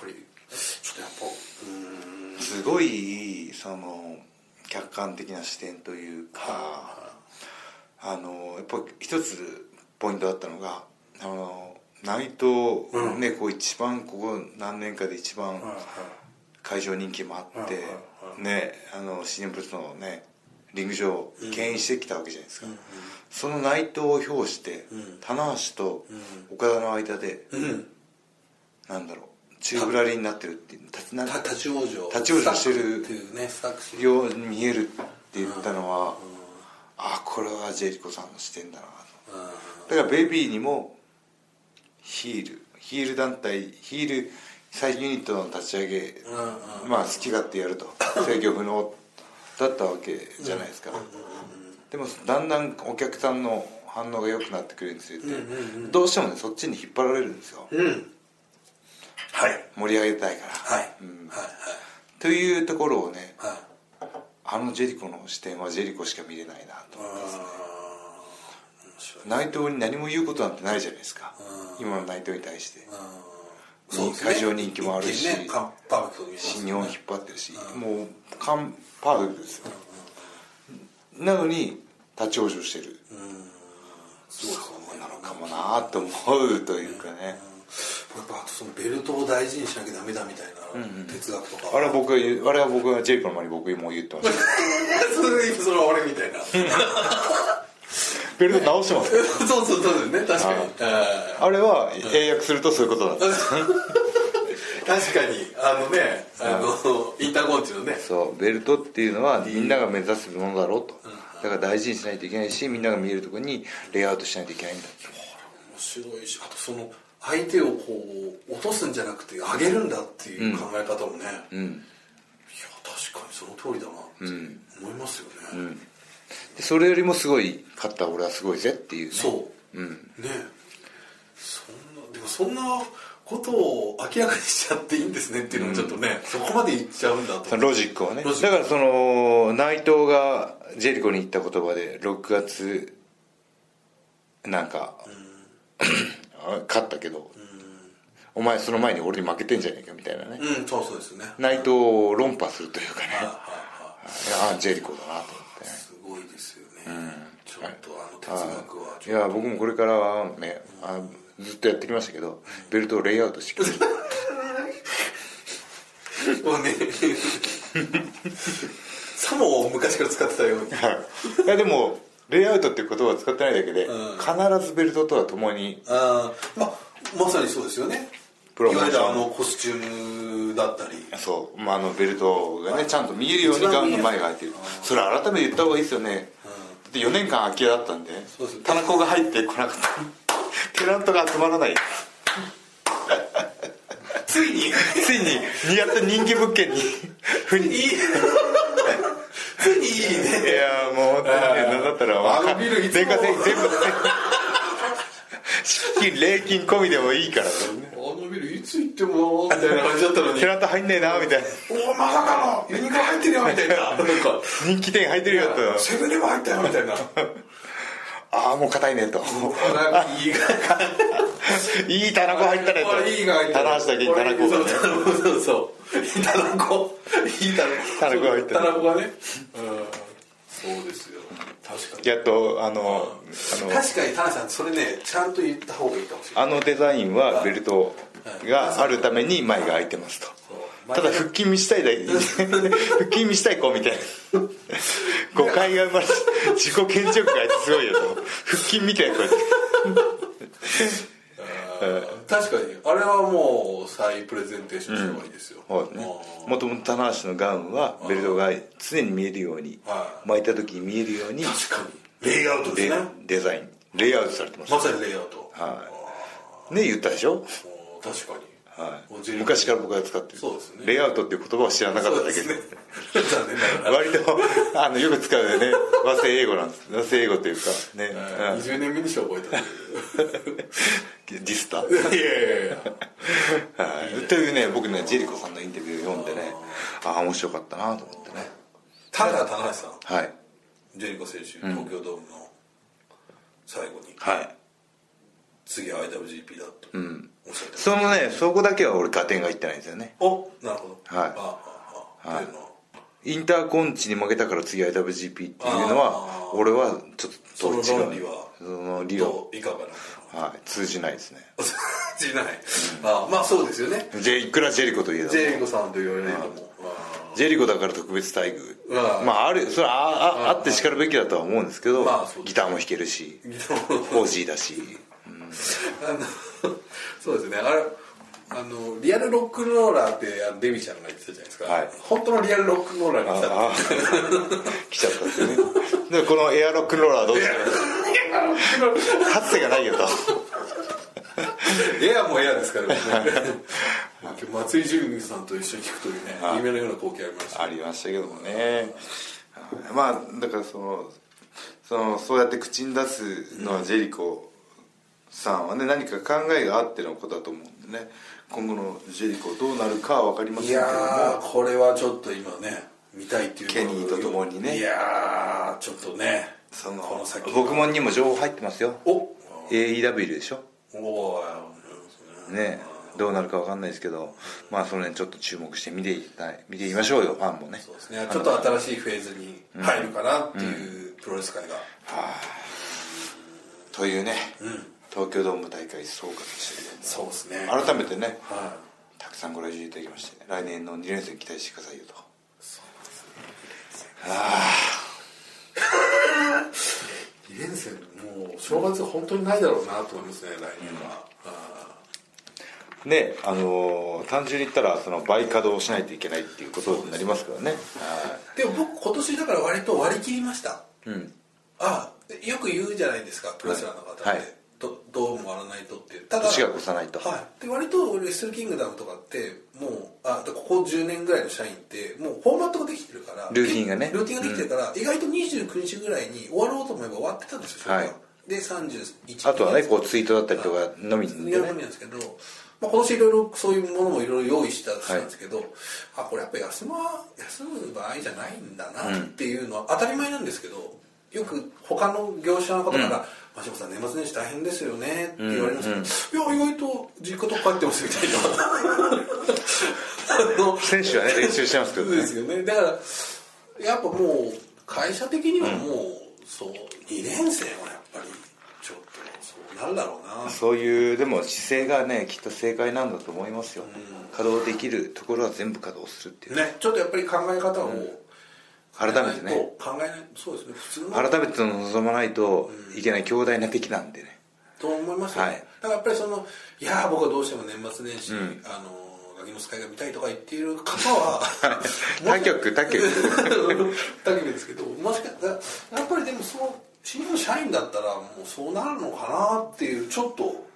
ぱりちょっとやっぱうーん。
すごいその客観的な視点というかあのやっぱ一つポイントだったのがあの内藤ね、こう一番ここ何年かで一番会場人気もあって、ねあの新日本プロレスのねリング上を牽引してきたわけじゃないですか、その内藤を表して、棚橋と岡田の間で、
うん。
なんだろう宙ぶらりになってるっていう立ち
立ち往生。
立ち往生してる
っていうねスタック
ように見えるって言ったのは、あこれはジェリコさんの視点だなと。だからベイビーにもヒール。ヒール団体ヒール最ユニットの立ち上げ、まあ好き勝手やると。制御不能だったわけじゃないですか、でもだんだんお客さんの反応が良くなってくるにつれて、どうしてもねそっちに引っ張られるんですよ、
うんはい。
盛り上げたいから、
はい、
うん。
はい
というところをね
はい。はい
あのジェリコの視点はジェリコしか見れないなと思います。ね内藤に何も言うことなんてないじゃないですか。今の内藤に対して。
そうですね。
会場人気もあるし。
ねパパーフェクトに見えます
新日本引っ張ってるし。もうカンパーフェクトですよ。なのに立ち往生してる。
すごいですよね
なのかもなと思うというかね
やっぱそのベルトを大事にしなきゃダメだみたいな哲学とか、
あれは僕あれは僕がジェリコの前に僕も言ってました。
それそれは俺みたいな。
ベルト直してます
そうそうそうね確かに、あ
あれは英訳するとそういうことなんです
ー確かに。あのねあのインターコンチのね。
そうベルトっていうのはみんなが目指すものだろうと。だから大事にしないといけないしみんなが見えるところにレイアウトしないといけないんだって。
面白いしあとその相手をこう落とすんじゃなくて上げるんだっていう考え方もね、いや
うん。
確かにその通りだなって思いますよね、
でそれよりもすごい勝った俺はすごいぜっていうね。
そう、
うん。
ね。そんなでもそんなことを明らかにしちゃっていいんですねっていうのもちょっとね、そこまで言っちゃうんだと。
ロジックをね。だからその内藤がジェリコに言った言葉で6月なんか、勝ったけど、お前その前に俺に負けてんじゃねえかみたいなね、
うんそうそうですよね。
内藤を論破するというかね。ああジェリコだなと思って。
すごいですよね、ちょっとあの哲学は
い。や僕もこれからはねあずっとやってきましたけどベルトをレイアウトしてきて
ともうね さも昔から使ってたように。
はい。いやでもレイアウトっていう言葉を使ってないだけで、
うん。
必ずベルトとは共に
あー。まあまさにそうですよね。
プロモーション。
いわゆるあのコスチュームだったり。
そう、まあ、あのベルトがねちゃんと見えるようにガウンの前が開いてる。それ改めて言った方がいいですよね。で4年間空き家だったんで。田中が入ってこなかった。テナントが集まらない。
ついに。
ついに。やっと人気物件に。ふに。
いいついにいいね。
いやもう本当にねだったら
あのビルいつも
電化製品全部資金礼金込みでもいいから
あのビルいつ行ってもみたいな感じだったのに
テナント入んねえなみたいな
おおまさかのユニクロ入ってるよみたいななんか
人気店入ってるよと
セブンでも入ったよみたいな
ああもう硬いねと。
いいが
いい田中入ったねと。
いいが入った
棚橋だけに田中がね
そうそうそう。いいタナコ。いいタナ
タナコ入った
タナコがねうんそうですよ確かに
やっとあのあの
確かに田中さんそれねちゃんと言った方がいいかもしれない
あのデザインはベルトがあるために前が開いてますとただ腹筋見したいだけ 腹筋見したい子みたいな。誤解が生まれて自己顕示欲があいつすごいよと。腹筋みたいなこうやって。
確かに。あれはもう再プレゼンテーションした方がいいですよ、
そう
ん。
もともと棚橋のガウンはベルトが常に見えるように
は
巻いた時に見えるように
確かに。レイアウトです
デ
ね
デザイン。レイアウトされてます。
まさにレイアウト。
はい。ね言ったでしょ？
確かに
はい。昔から僕が使ってる。
そうですね。
レイアウトっていう言葉を知らなかっただけで。
ね。
割とあのよく使うよね和製英語なんです。和製英語というかね、うん。
20年目にしか覚えてない。
ディスタ
いやいやいや。
はい。というね僕ねジェリコさんのインタビューを読んでね。ああ面白かったなと思ってね。
ただ棚橋さん。
はい。
ジェリコ選手東京ドームの最後に。
はい。
次は IWGP だとおっしゃってました
そのねそこだけは俺合点がいってないんですよね。
おなるほど。
はい。はい。インターコンチに負けたから次 IWGP っていうのは俺はちょっと
その論理は。
その理論
どういかがな
はい。通じないですね。
しない。あまあそうですよね。
いくらジェリコといえども
ジェリコさんと言われないとも
ジェリコだから特別待遇。
うん
まああるそれはあああってしかるべきだとは思うんですけど、ギターも弾けるし
ギターも。
オージーだし。
あの そうですね。あれあのリアルロックンローラーってあのデビちゃんが言ってたじゃないですか、
はい。
本当のリアルロックンローラーに来た
ああ。来ちゃったんですよね。でこのエアロックンローラーどうしたらかつてがないよと。
エアもエアですからね。松井純さんと一緒に聴くというね
はい。
夢のような光景ありました。
ありましたけどもね。まあだからそのそのそうやって口に出すのはジェリコさんはね何か考えがあってのことだと思うんでね。今後のジェリコどうなるかは分かりません
い
けども。
やーこれはちょっと今ね見たいっていうの
ケニーと共にね。
いやーちょっとね
その
この先
僕もにも情報入ってますよ。
お
AEW でしょ？
おー
ね。どうなるか分かんないですけど。まあその辺ちょっと注目して見ていきたい見てみましょうよファンもね。
そうですね。ちょっと新しいフェーズに入るかなっていうプロレス界が、
というね、東京ドーム大会総括でしたけ
そうですね。
ど改めてね
は
たくさんご来場いただきまして来年の2連戦期待してくださいよと。
い2連戦もう正月本当にないだろうなと思いますね来年は、
ねあのー単純に言ったらその倍稼働しないといけないっていうことになりますからね。
でも僕今年だから割と割り切りました。
うん。
あよく言うじゃないですかプロレスラーの方って、
はい。
どと回らないとってただ
年が越さないと。
はい、で割とレッスルキングダムとかってもうあここ10年ぐらいの社員ってもうフォーマットができてるから
ルーティンがね。
ルーティンができてるから、意外と29日ぐらいに終わろうと思えば終わってたんですよ、
はい。
で31
あとはねこうツイートだったりとかのみでね。
のみなんですけど、まあ、今年いろいろそういうものもいろいろ用意したしたんですけど、あこれやっぱ休ま休む場合じゃないんだなっていうのは当たり前なんですけどよく他の業者の方から「真島さん年末年始大変ですよね」って言われるんですけど「いや意外と実家と帰ってます」みたいな。あ の
選手はね練習してますけどね。
そうですよね。だからやっぱもう会社的にはもう、そう2年生はやっぱりちょっとそうなるだろうな。
そういうでも姿勢がねきっと正解なんだと思いますよ、稼働できるところは全部稼働するっていう、
ねちょっとやっぱり考え方を、
改めてね。
考えないそうですね。普通の。
改めて望まないといけない強大な敵なんでね。
と思いますよ。ね、
はい。
だからやっぱりそのいやー僕はどうしても年末年始、あのガキの使いが見たいとか言っている方は
他局 他局。
他局ですけどもしかしたらやっぱりでもその新入社員だったらもうそうなるのかなっていうちょっと。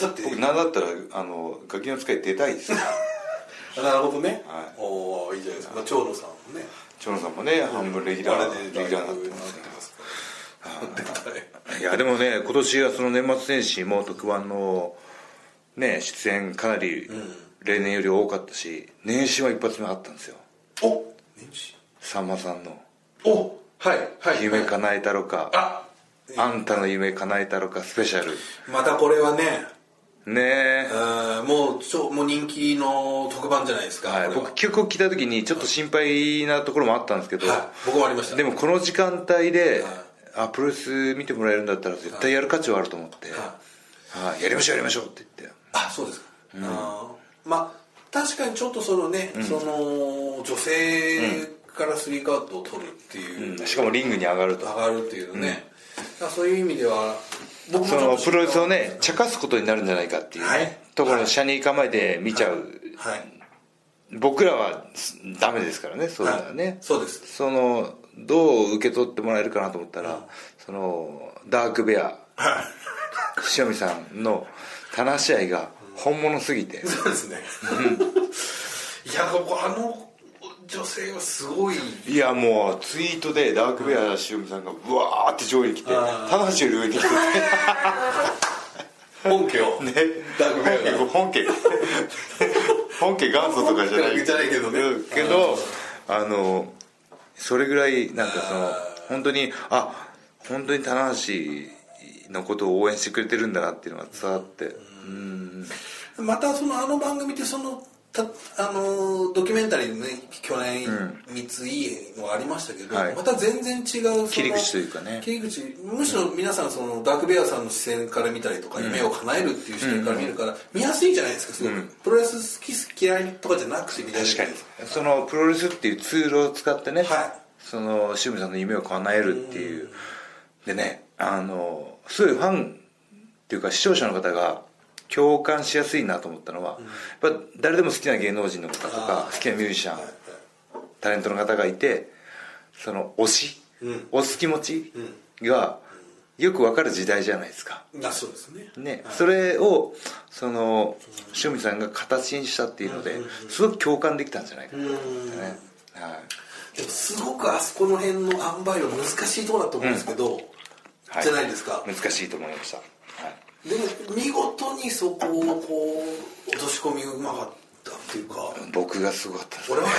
だって。
僕何だったらあのガキの使い出たいですよ。
なるほどね、
はい。
おおいいじゃないですか、まあ、長野さんもね
長野さんもね半分レギュラーレギュラーになってます
てますから
いやでもね今年はその年末年始も特番のね出演かなり例年より多かったし年始は一発目あったんですよ。
お年始？
さんまさんの。
おはいは「い。
夢叶えたろか」
あ
あんたの夢叶えたろかスペシャル。
またこれはね
ね。え
うんもうちょもう人気の特番じゃないですか、
はい、僕曲を聴いた時にちょっと心配なところもあったんですけど、
はい。僕もありました。
でもこの時間帯で、
はい。
あプロレス見てもらえるんだったら絶対やる価値はあると思って、はい。やりましょうやりましょうって言って。
あそうですか、あー。まあ確かにちょっとそのね、その女性からスリーカウトを取るっていう、
しかもリングに上がると
上がるっていうのね、そういう意味では僕も。
そのプロレスを
ね
ね茶化すことになるんじゃないかっていうね、
はい。
ところの車に構えて見ちゃう、
はい。
僕らはダメですからねそういうのはね、
はい。そうです。
そのどう受け取ってもらえるかなと思ったら、そのダークベア。塩見さんの話し合いが本物すぎて、
そうですね。いやあの女性はすごい。
いやもうツイートでダークベア塩見さんがブワーって上位に来て棚橋より上に来て
本家を。
ね。
ダークベアが。
本家本家。元祖とかじゃない。
じゃないけどね。
うん。けどあのそれぐらいなんかその本当にあ本当に棚橋のことを応援してくれてるんだなっていうのが伝わって。うん。
またそのあの番組ってそのたあのドキュメンタリーでね去年3ついいのがありましたけど、
はい。
また全然違う
切り口というかね。
切り口むしろ皆さんそのダークベアさんの視線から見たりとか、夢を叶えるっていう視点から見るから、見やすいじゃないですかすごく、プロレス好き嫌いとかじゃなくて見られる
確かに。そのプロレスっていうツールを使ってね、
はい。
その塩見さんの夢を叶えるっていう。でねあのすごいファンっていうか視聴者の方が共感しやすいなと思ったのは、やっぱ誰でも好きな芸能人の方とか好きなミュージシャン、タレントの方がいてその推し、
うん。
推す気持ちがよくわかる時代じゃないですか。
あそうですね。
ね、それをその塩見さんが形にしたっていうのですごく共感できたんじゃないかな。と思ってね、はい、
でもすごくあそこの辺の塩梅は難しいところだと思うんですけど、
はい。
じゃないですか。
難しいと思いました、はい、
でも見事にそこをこう落とし込みがうまかったっていうか。
僕がすごかったです
俺は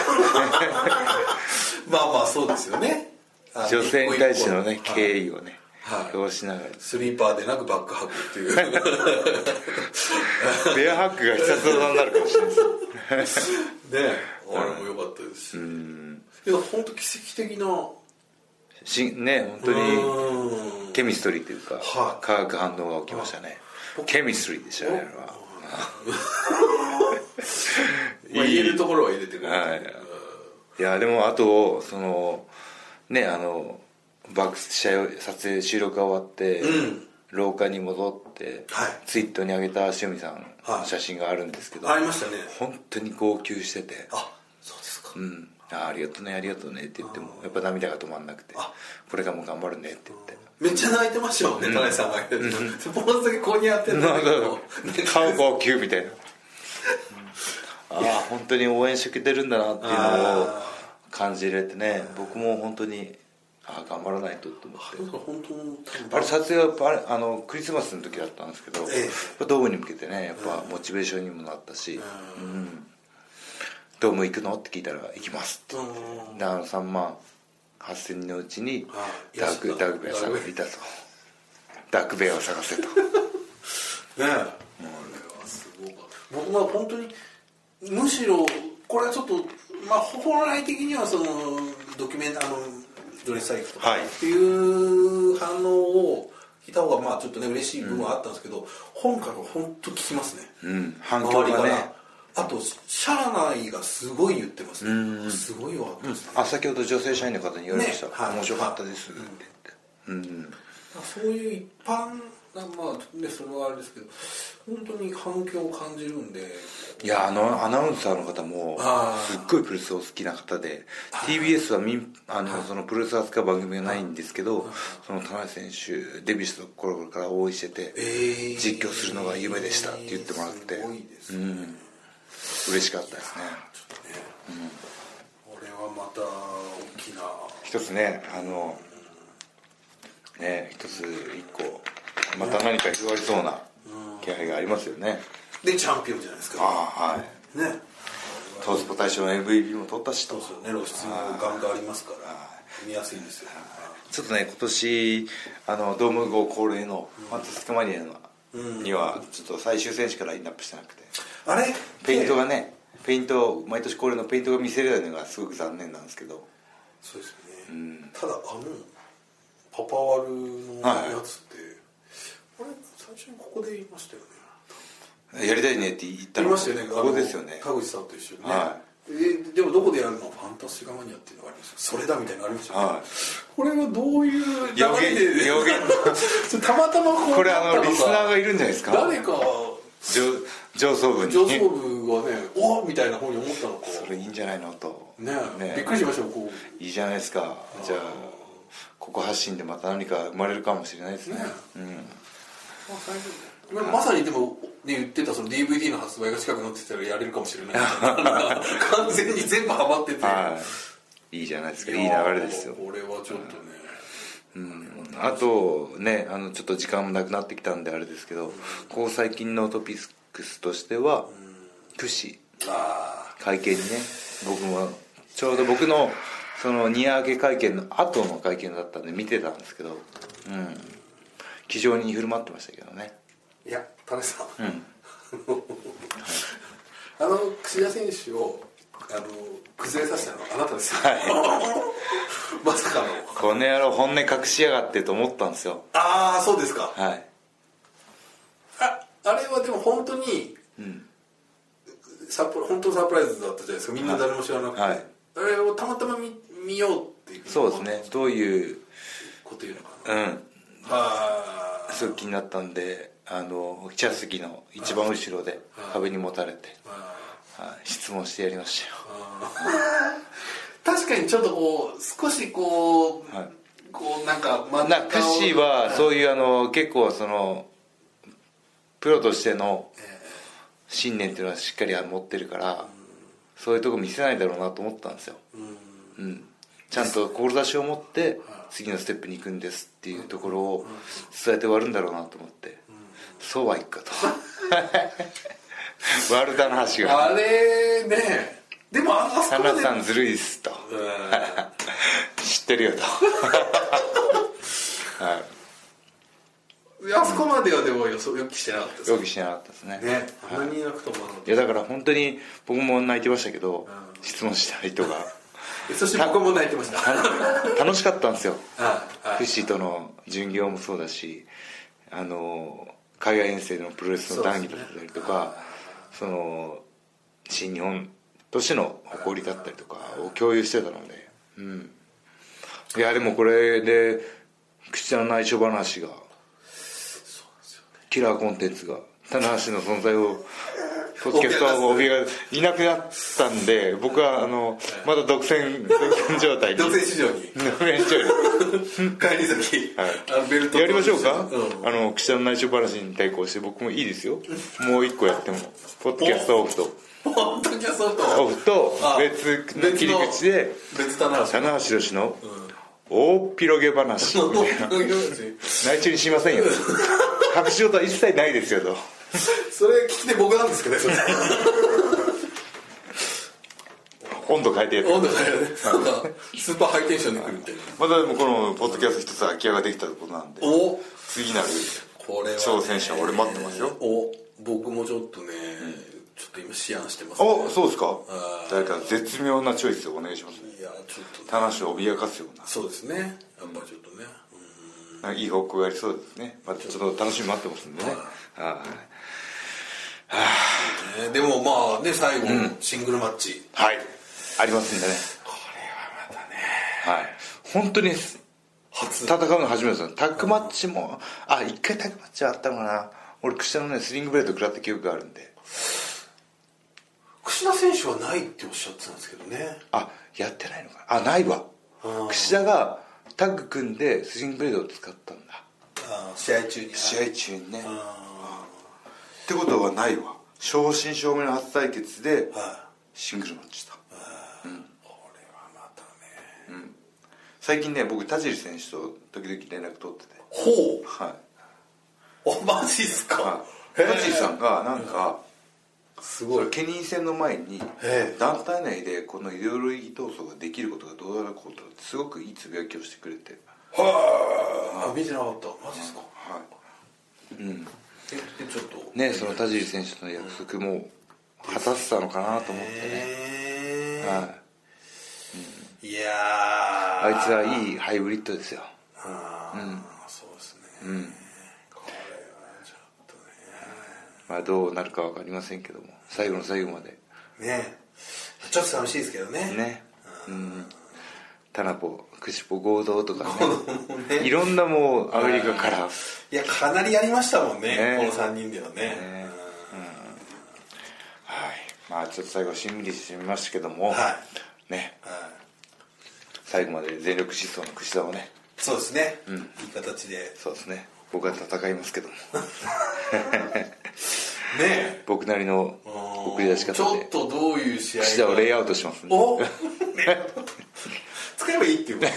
まあまあそうですよね。あ
女性に対してのね敬意をね
はい。
表しながら。
スリーパーでなくバックハグっていう。
ベアハックが必殺技になるかもしれない。で す
ねあれも良かったです。しいや本当奇跡的な。
しね本当に。
うん
ケミストリーというか、
はい。
化学反応が起きましたね。ケミストリーでしたねあれは。
まあ入れるところは入れてくれる。
はい。いやでもあとそのねあのバック試合撮影収録が終わって、
うん。
廊下に戻って、
はい。
ツイッターに上げた塩見さん
はい。
の写真があるんですけど、
ありましたね。
本当に号泣してて。
あそうですか。
うんあありがとうねありがとうねって言ってもやっぱ涙が止まんなくてこれからも頑張るねって言って。
めっちゃ泣いてましたもんね、田中さんが言ってたポーズだけここにやってるんだけど
顔号泣みたいな。ああ本当に応援してくれてるんだなっていうのを感じれてね。僕も本当にああ頑張らないとって。思って
本当に
あれ撮影はあれあのクリスマスの時だったんですけど、
ええ。
ドームに向けてねやっぱモチベーションにもなったし、うんドーム行くの？って聞いたら行きます。って
うん。
であの3万8000人のうちに
あ
ダークダークベアさんがいたと。ダークベアを探せと。
ねえ、あれはすごかった。僕は本当にむしろこれはちょっとまあ本来的にはそのドキュメントあのドレスサイクとか
はい。
っていう反応を聞いた方がまあちょっとね嬉しい部分はあったんですけど、本から本当聞きますね、
うん。反響がね
あと社内がすごい言ってますね。すごいよかったですね、
あ先ほど女性社員の方に言われました、
ねはい。
面白かったです。って言ってうん
そういう一般なまあねそれはあれですけど本当に反響を感じるんで。
いやあのアナウンサーの方もすっごいプロレスを好きな方で TBS はみんあのそのプロレスを扱う番組がないんですけどその田中選手デビューした頃から応援してて
えー。
実況するのが夢でしたって言ってもらって。
すごいですね、
うん嬉しかったですね。
これはまた大きな。
一つねあのね一つ一個また何か広がりそうな気配がありますよね。
でチャンピオンじゃないですか。
ああはい。
ね。
トースポ大賞の MVP も取ったしと。
そうですよね露出もガンガンありますから。見やすいんですよ。
ちょっとね今年あのドーム号恒例のマツスカマニアのにはちょっと最終選手からラインナップしてなくて
あれ？
ペイントがねペイント毎年恒例のペイントが見せれないのがすごく残念なんですけど。
そうですよね、ただあのパパワルのやつって、あれ最初にここで言いましたよね。
やりたいねって言ったの。
言いましたよね。
ここですよね。
田口さんと一緒にね、
は
えでもどこでやるのファンタスティカマニアっていうのがありましたそれだみたいなのありましたよ。ね、
はい。
これはどういう流
予
れで たまたまこう
これあのリスナーがいるんじゃないですか？
誰か
上上層部に。
上層部がねおみたいなふうに思ったのか。
それいいんじゃないの？と。
ねびっくりしましたよこう。
いいじゃないですか。じゃあここ発信でまた何か生まれるかもしれないですね。
ね
うん。
まあままさにでも、ね、言ってたその DVD の発売が近くなってきたらやれるかもしれない。完全に全部ハマってて、
はい。いいじゃないですか。いい流れですよ。
これはちょっとね、
あとねあのちょっと時間もなくなってきたんであれですけどここ最近のトピックスとしてはクシ
あ
会見にね僕もちょうど僕のそのニア明け会見の後の会見だったんで見てたんですけどうん。気丈に振る舞ってましたけどね。
あいや田中さん、
うん。
あの櫛田選手をあの崩れさせたのはあなたですよ、まさかの。
この野郎本音隠しやがってと思ったんですよ。
ああそうですか。
はい。
ああれはでも本当に
うん。
サプ本当のサプライズだったじゃないですか。みんな誰も知らなくて、
はい。
あれをたまたま見見ようっていう。
そうですね。どういう
こと言うのかな。
うん。
は
すごく気になったんであの茶席の一番後ろで壁にもたれて、はい、質問してやりましたよ。
確かにちょっとこう少しこう、
はい。
こうなんか真ん
な
中を
クッシーはそういうあの結構そのプロとしての信念っていうのはしっかり持ってるからそういうとこ見せないだろうなと思ったんですよ、うん、ちゃんと志を持って次のステップに行くんですっていうところを伝えて終わるんだろうなと思って。そうはいくかと ワルダの橋が。
あれね。でもああそ「こま
さんずるいっす」と「知ってるよ」と。はい。
あそこまではでも予想予期してなかったです
予期してなかったですね。
ね。あんなにいなくともなかっ
いやだから本当に僕も泣いてましたけど、質問した人が。
たそして僕も泣いてました。はい
楽しかったんですよ。
はい
フッシーとの巡業もそうだしあの海外遠征でのプロレスの談義だったりとかその新日本としての誇りだったりとかを共有してたのでうん。いやでもこれで口田の内緒話がキラーコンテンツが棚橋の存在をポッドキャスト帯がいなくなったんで僕はあのまだ独占独占状態に
独占市場に。
独占市場に。
帰り先、ベルト
やりましょうか、
うん。
あの口田の内緒話に対抗して僕もいいですよ。もう一個やっても。ポッドキャストオフと。
ポッドキャストと？
オフと
あ
別の切り口で
別棚橋
棚。橋宏の大っ 広げ話。内緒にしませんよ。隠し事は一切ないですよと
それ聞き手僕なんですけどね
温度 変えてやって。
温度がねなんかスーパーハイテンションで来るみたいな。
またでもこのポッドキャスト一つ空き家ができたことなんで。
お。
次なる挑戦者俺待ってますよ。
お。僕もちょっとね、ちょっと今思案してます、ね、
おそうですか。
あ
誰か絶妙なチョイスをお願いします
いやちょっとね。
棚橋を脅かすような。
そうですね。やっぱりちょっとね、
なんかいい方向がありそうですね、まあ、ちょっと楽しみ待ってますんでね。はい。
ねでもまあね最後、シングルマッチ。
はい。ありますんでね。
これはまたね。
はい。本当に
初。
戦うの初めてですタッグマッチもあ一回タッグマッチあったのかな。俺櫛田のねスリングブレード食らった記憶があるんで。
櫛田選手はないっておっしゃってたんですけどね。
あやってないのか。なあないわ。
うん。
櫛田がタッグ組んでスリングブレードを使ったんだ。
あ試合中に。
試合中にね。
あ
ってことはないわ。正真正銘の初対決でシングルマッチだ
これはまたね。
最近ね僕田尻選手と時々連絡取ってて。
ほう。
はい。
おマジっすか？
田尻さんがなんか
すごい。
ケニー戦の前に
ええ
団体内でこのイデオロギー闘争ができることがどうだろうことってすごくいいつぶやきをしてくれて。
はあ。見てなかった。マジっすか？
はい。うん
えでちょっと。
ねその田尻選手との約束も果たせたのかなと思ってね、
へ
はい、
いや
あいつ
い
はいいハイブリッドですよ。
ああそうですね。
うん。
これはちょっと
まあどうなるか分かりませんけども最後の最後まで。
ね。ねちょっと寂しいですけどね。
ね。うん。タナポクシポ合同とかね。
ね。
いろんなもうアメリカから。
いやかなりやりましたもんね
ね。
この3人ではね。
ね。はい。まあちょっと最後しんみりしてみましたけども、
は
ね。
うんはい。
最後まで全力疾走の櫛田をね。
そうですね。いい形で。
そうですね。僕は戦いますけども。
ね
僕なりの送り出し
ち
方で。
ょっとどういう試合
をレイアウトしますんで。
お？ね使えばいいっていうこと。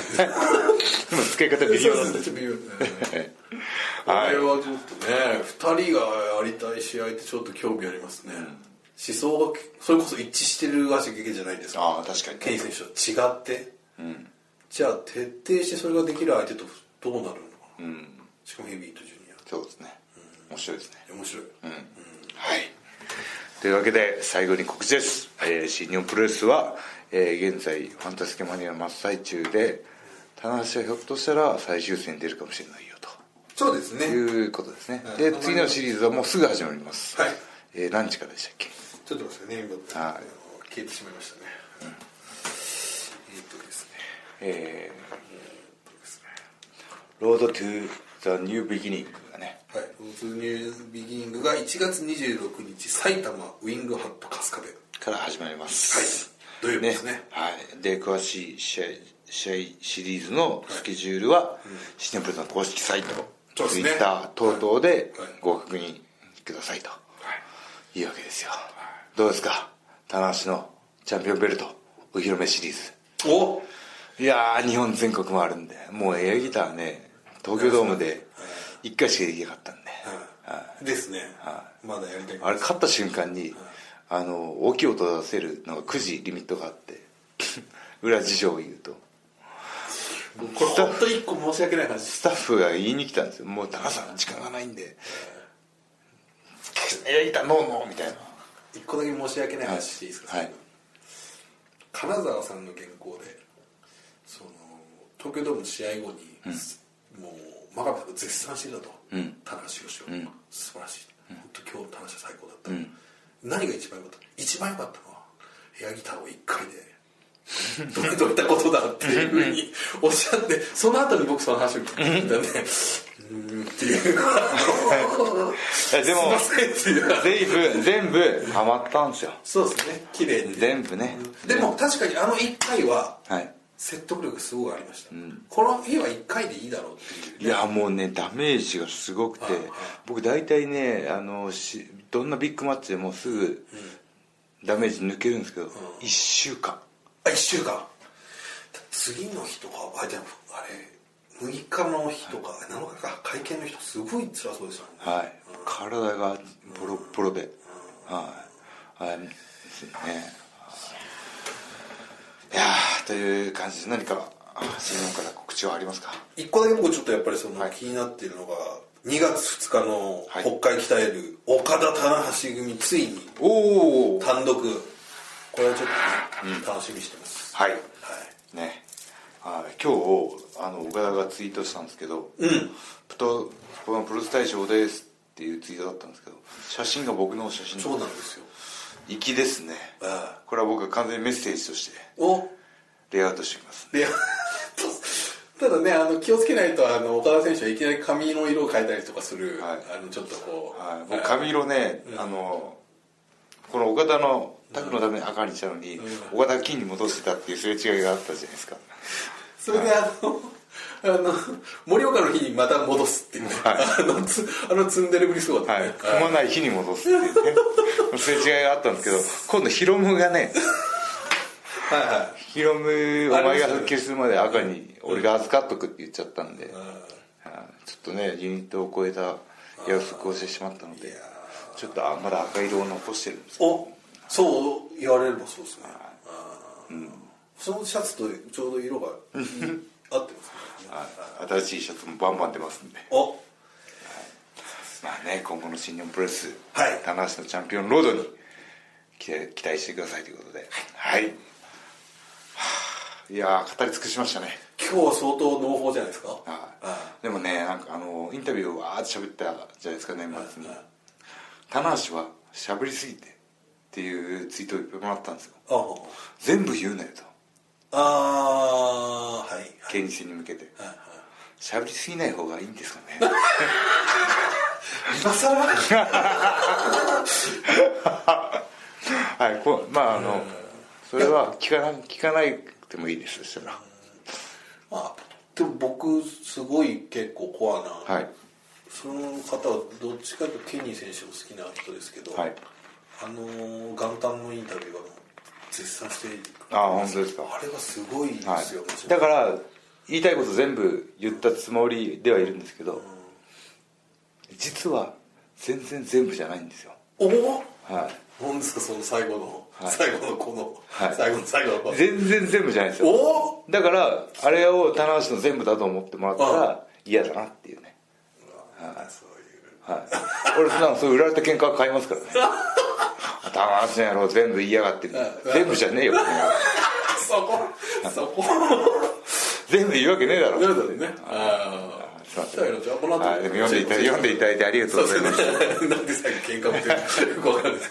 使い方微妙なんで。
そうそう微妙。ね
はい。
これはちょっとね2人がやりたい試合ってちょっと興味ありますね、思想がそれこそ一致してるわけじゃないですか。
ああ確かに
ケニー選手と違って、じゃあ徹底してそれができる相手とどうなるのか。な、
うん。
しかもヘビーとジュニ
そうですね。面白いですね。
ア面白い、
はいというわけで最後に告知です、えー新日本プロレスは、えー現在ファンタスケマニア真っ最中で棚橋はひょっとしたら最終戦に出るかもしれないよと。
そうですね。
いうことですね、
はい
で次のシリーズはもうすぐ始まります、
はい。
えー何時からでしたっけ？
ちょっと待ってね今、
はい。
消えてしまいましたね、えーっとですね。
えーロードトゥザニュービギニング
はい「ローズニュービギニング」が1月26日埼玉ウィングハット春日部。
から始まります。
はい土曜日ですね。
はい、で詳しい試合試合シリーズのスケジュールは、シネプロの公式サイト、
そうですね。
Twitter 等々で
はい。
ご確認くださいと、い、いわけですよ、どうですか？棚橋のチャンピオンベルトお披露目シリーズ。
お！
いやー日本全国もあるんで。もうエアギターね。東京ドームで1回しかできなかったんで、
はい。ですね。まだやりたい
あれ勝った瞬間に、あの大きい音出せるのが9時リミットがあって 裏事情を言うと。
これ本当一個申し訳ない話。
スタッフが言いに来たんですよ。もう高さん時間がないんで「いやいたノーノー」みたいな。
一個だけ申し訳ない話していいですか、
はい。
金沢さんの原稿でその東京ドームの試合後に、もう真壁さんが絶賛してたと、
ん
田中宏を、
ん
素晴らしい、本当今日田中最高だった、何が一番良かった一番良かったのはエアギターを1回でどれどういったことだっていうふうにおっしゃってその後に僕その話を聞いたんでうんっていう
でも
すいませんっていう
全部全部ハマったんですよ
そうですね綺麗に
全部ね
でも確かにあの1回は
はい
説得力すごいありました、この家は1回でいいだろうっていう
いやもうねダメージがすごくて僕大体ねあのしどんなビッグマッチでもすぐダメージ抜けるんですけど、1週間。
あ1週間。次の日とかあでもあれ6日の日とか7日か。会見の人すごい辛そうですよね。
はい、体がボロッボロで、はい。はい。ですねいやーという感じで何か新日本から告知はありますか？
一個だけ僕ちょっとやっぱりその
はい。
気になっているのが2月2日の
はい。
北海鍛える岡田棚橋組ついに
おお
単独これはちょっとね、楽しみにしてます。
はい。
はい。
ね。はい今日あの岡田がツイートしたんですけど「
うん。
プトプロレス大賞です」っていうツイートだったんですけど写真が僕の写真
そうなんですよ
粋ですね。
あ
これは僕は完全にメッセージとして
お。
レイアウトしておきます。
で ただねあの気をつけないとあの岡田選手はいきなり髪の色を変えたりとかする、
はい。
あのちょっとこう、
はい、僕髪色ね、あのこの岡田のタッグのために赤にしたのに、岡田が金に戻してたっていうすれ違いがあったじゃないですか。
それであの、あの盛岡の日にまた戻すっていうね、あのつあの積んでるぶりすごかった
はい。
ね、
踏まない日に戻すっていうね。すれ違いがあったんですけど 今度ヒロムがね
はいは
ヒロムお前が復帰するまで赤に俺が預かっとくって言っちゃったんで、はい。ちょっとねユニットを超えた約束をしてしまったのでちょっとあまだ赤色を残してるんです
おそう言われればそうですね、あー。そのシャツとちょうど色が 合ってますね、
はい新しいシャツもバンバン出ますんで。
お。
まあね今後の新日本プロレス、
はい。
棚橋のチャンピオンロードに期待期待してくださいということで。はい、はあいやー語り尽くしましたね。
今日は相当濃厚じゃないですか？
はい。でもねなんかあのインタビューをわーって喋ったじゃないですか年末に。棚橋は喋りすぎてっていうツイートをいっぱいもらったんですよ。
あ。
全部言うなよと
ああはいはい。
県議選に向けて。
はいはい。
喋りすぎない方がいいんですかね。
今更？
はいこまああのそれは聞かな聞かないくてもいいですそしたら
まあでも僕すごい結構コアな、
はい。
その方はどっちかというとケニー選手も好きな人ですけど、
はい
あのー元旦のインタビューはもう絶賛して
ああ本当ですか。
あれがすごいですよ、
はい。だから言いたいこと全部言ったつもりではいるんですけど実は全然全部じゃないんですよ。
おお
はい。
何ですかその最後の、
はい。
最後のこの、
はい。
最後の最後の。
全然全部じゃないですよ。
おお
だからあれを棚橋の全部だと思ってもらったら嫌だなっていうね。
そういう。
はい。俺そんなのそういう売られた喧嘩は買いますからね 棚橋の野郎全部言いやがって全部じゃねえよ。
そ こそこ。
全部言うわけねえだろ。
ね。あ
読んでいただ読んでいただいてありがとうございます。
なんで最後喧嘩もよくわかんない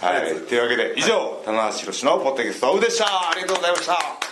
はい、というわけで以上棚橋宏のポッドキャストオフでした。ありがとうございました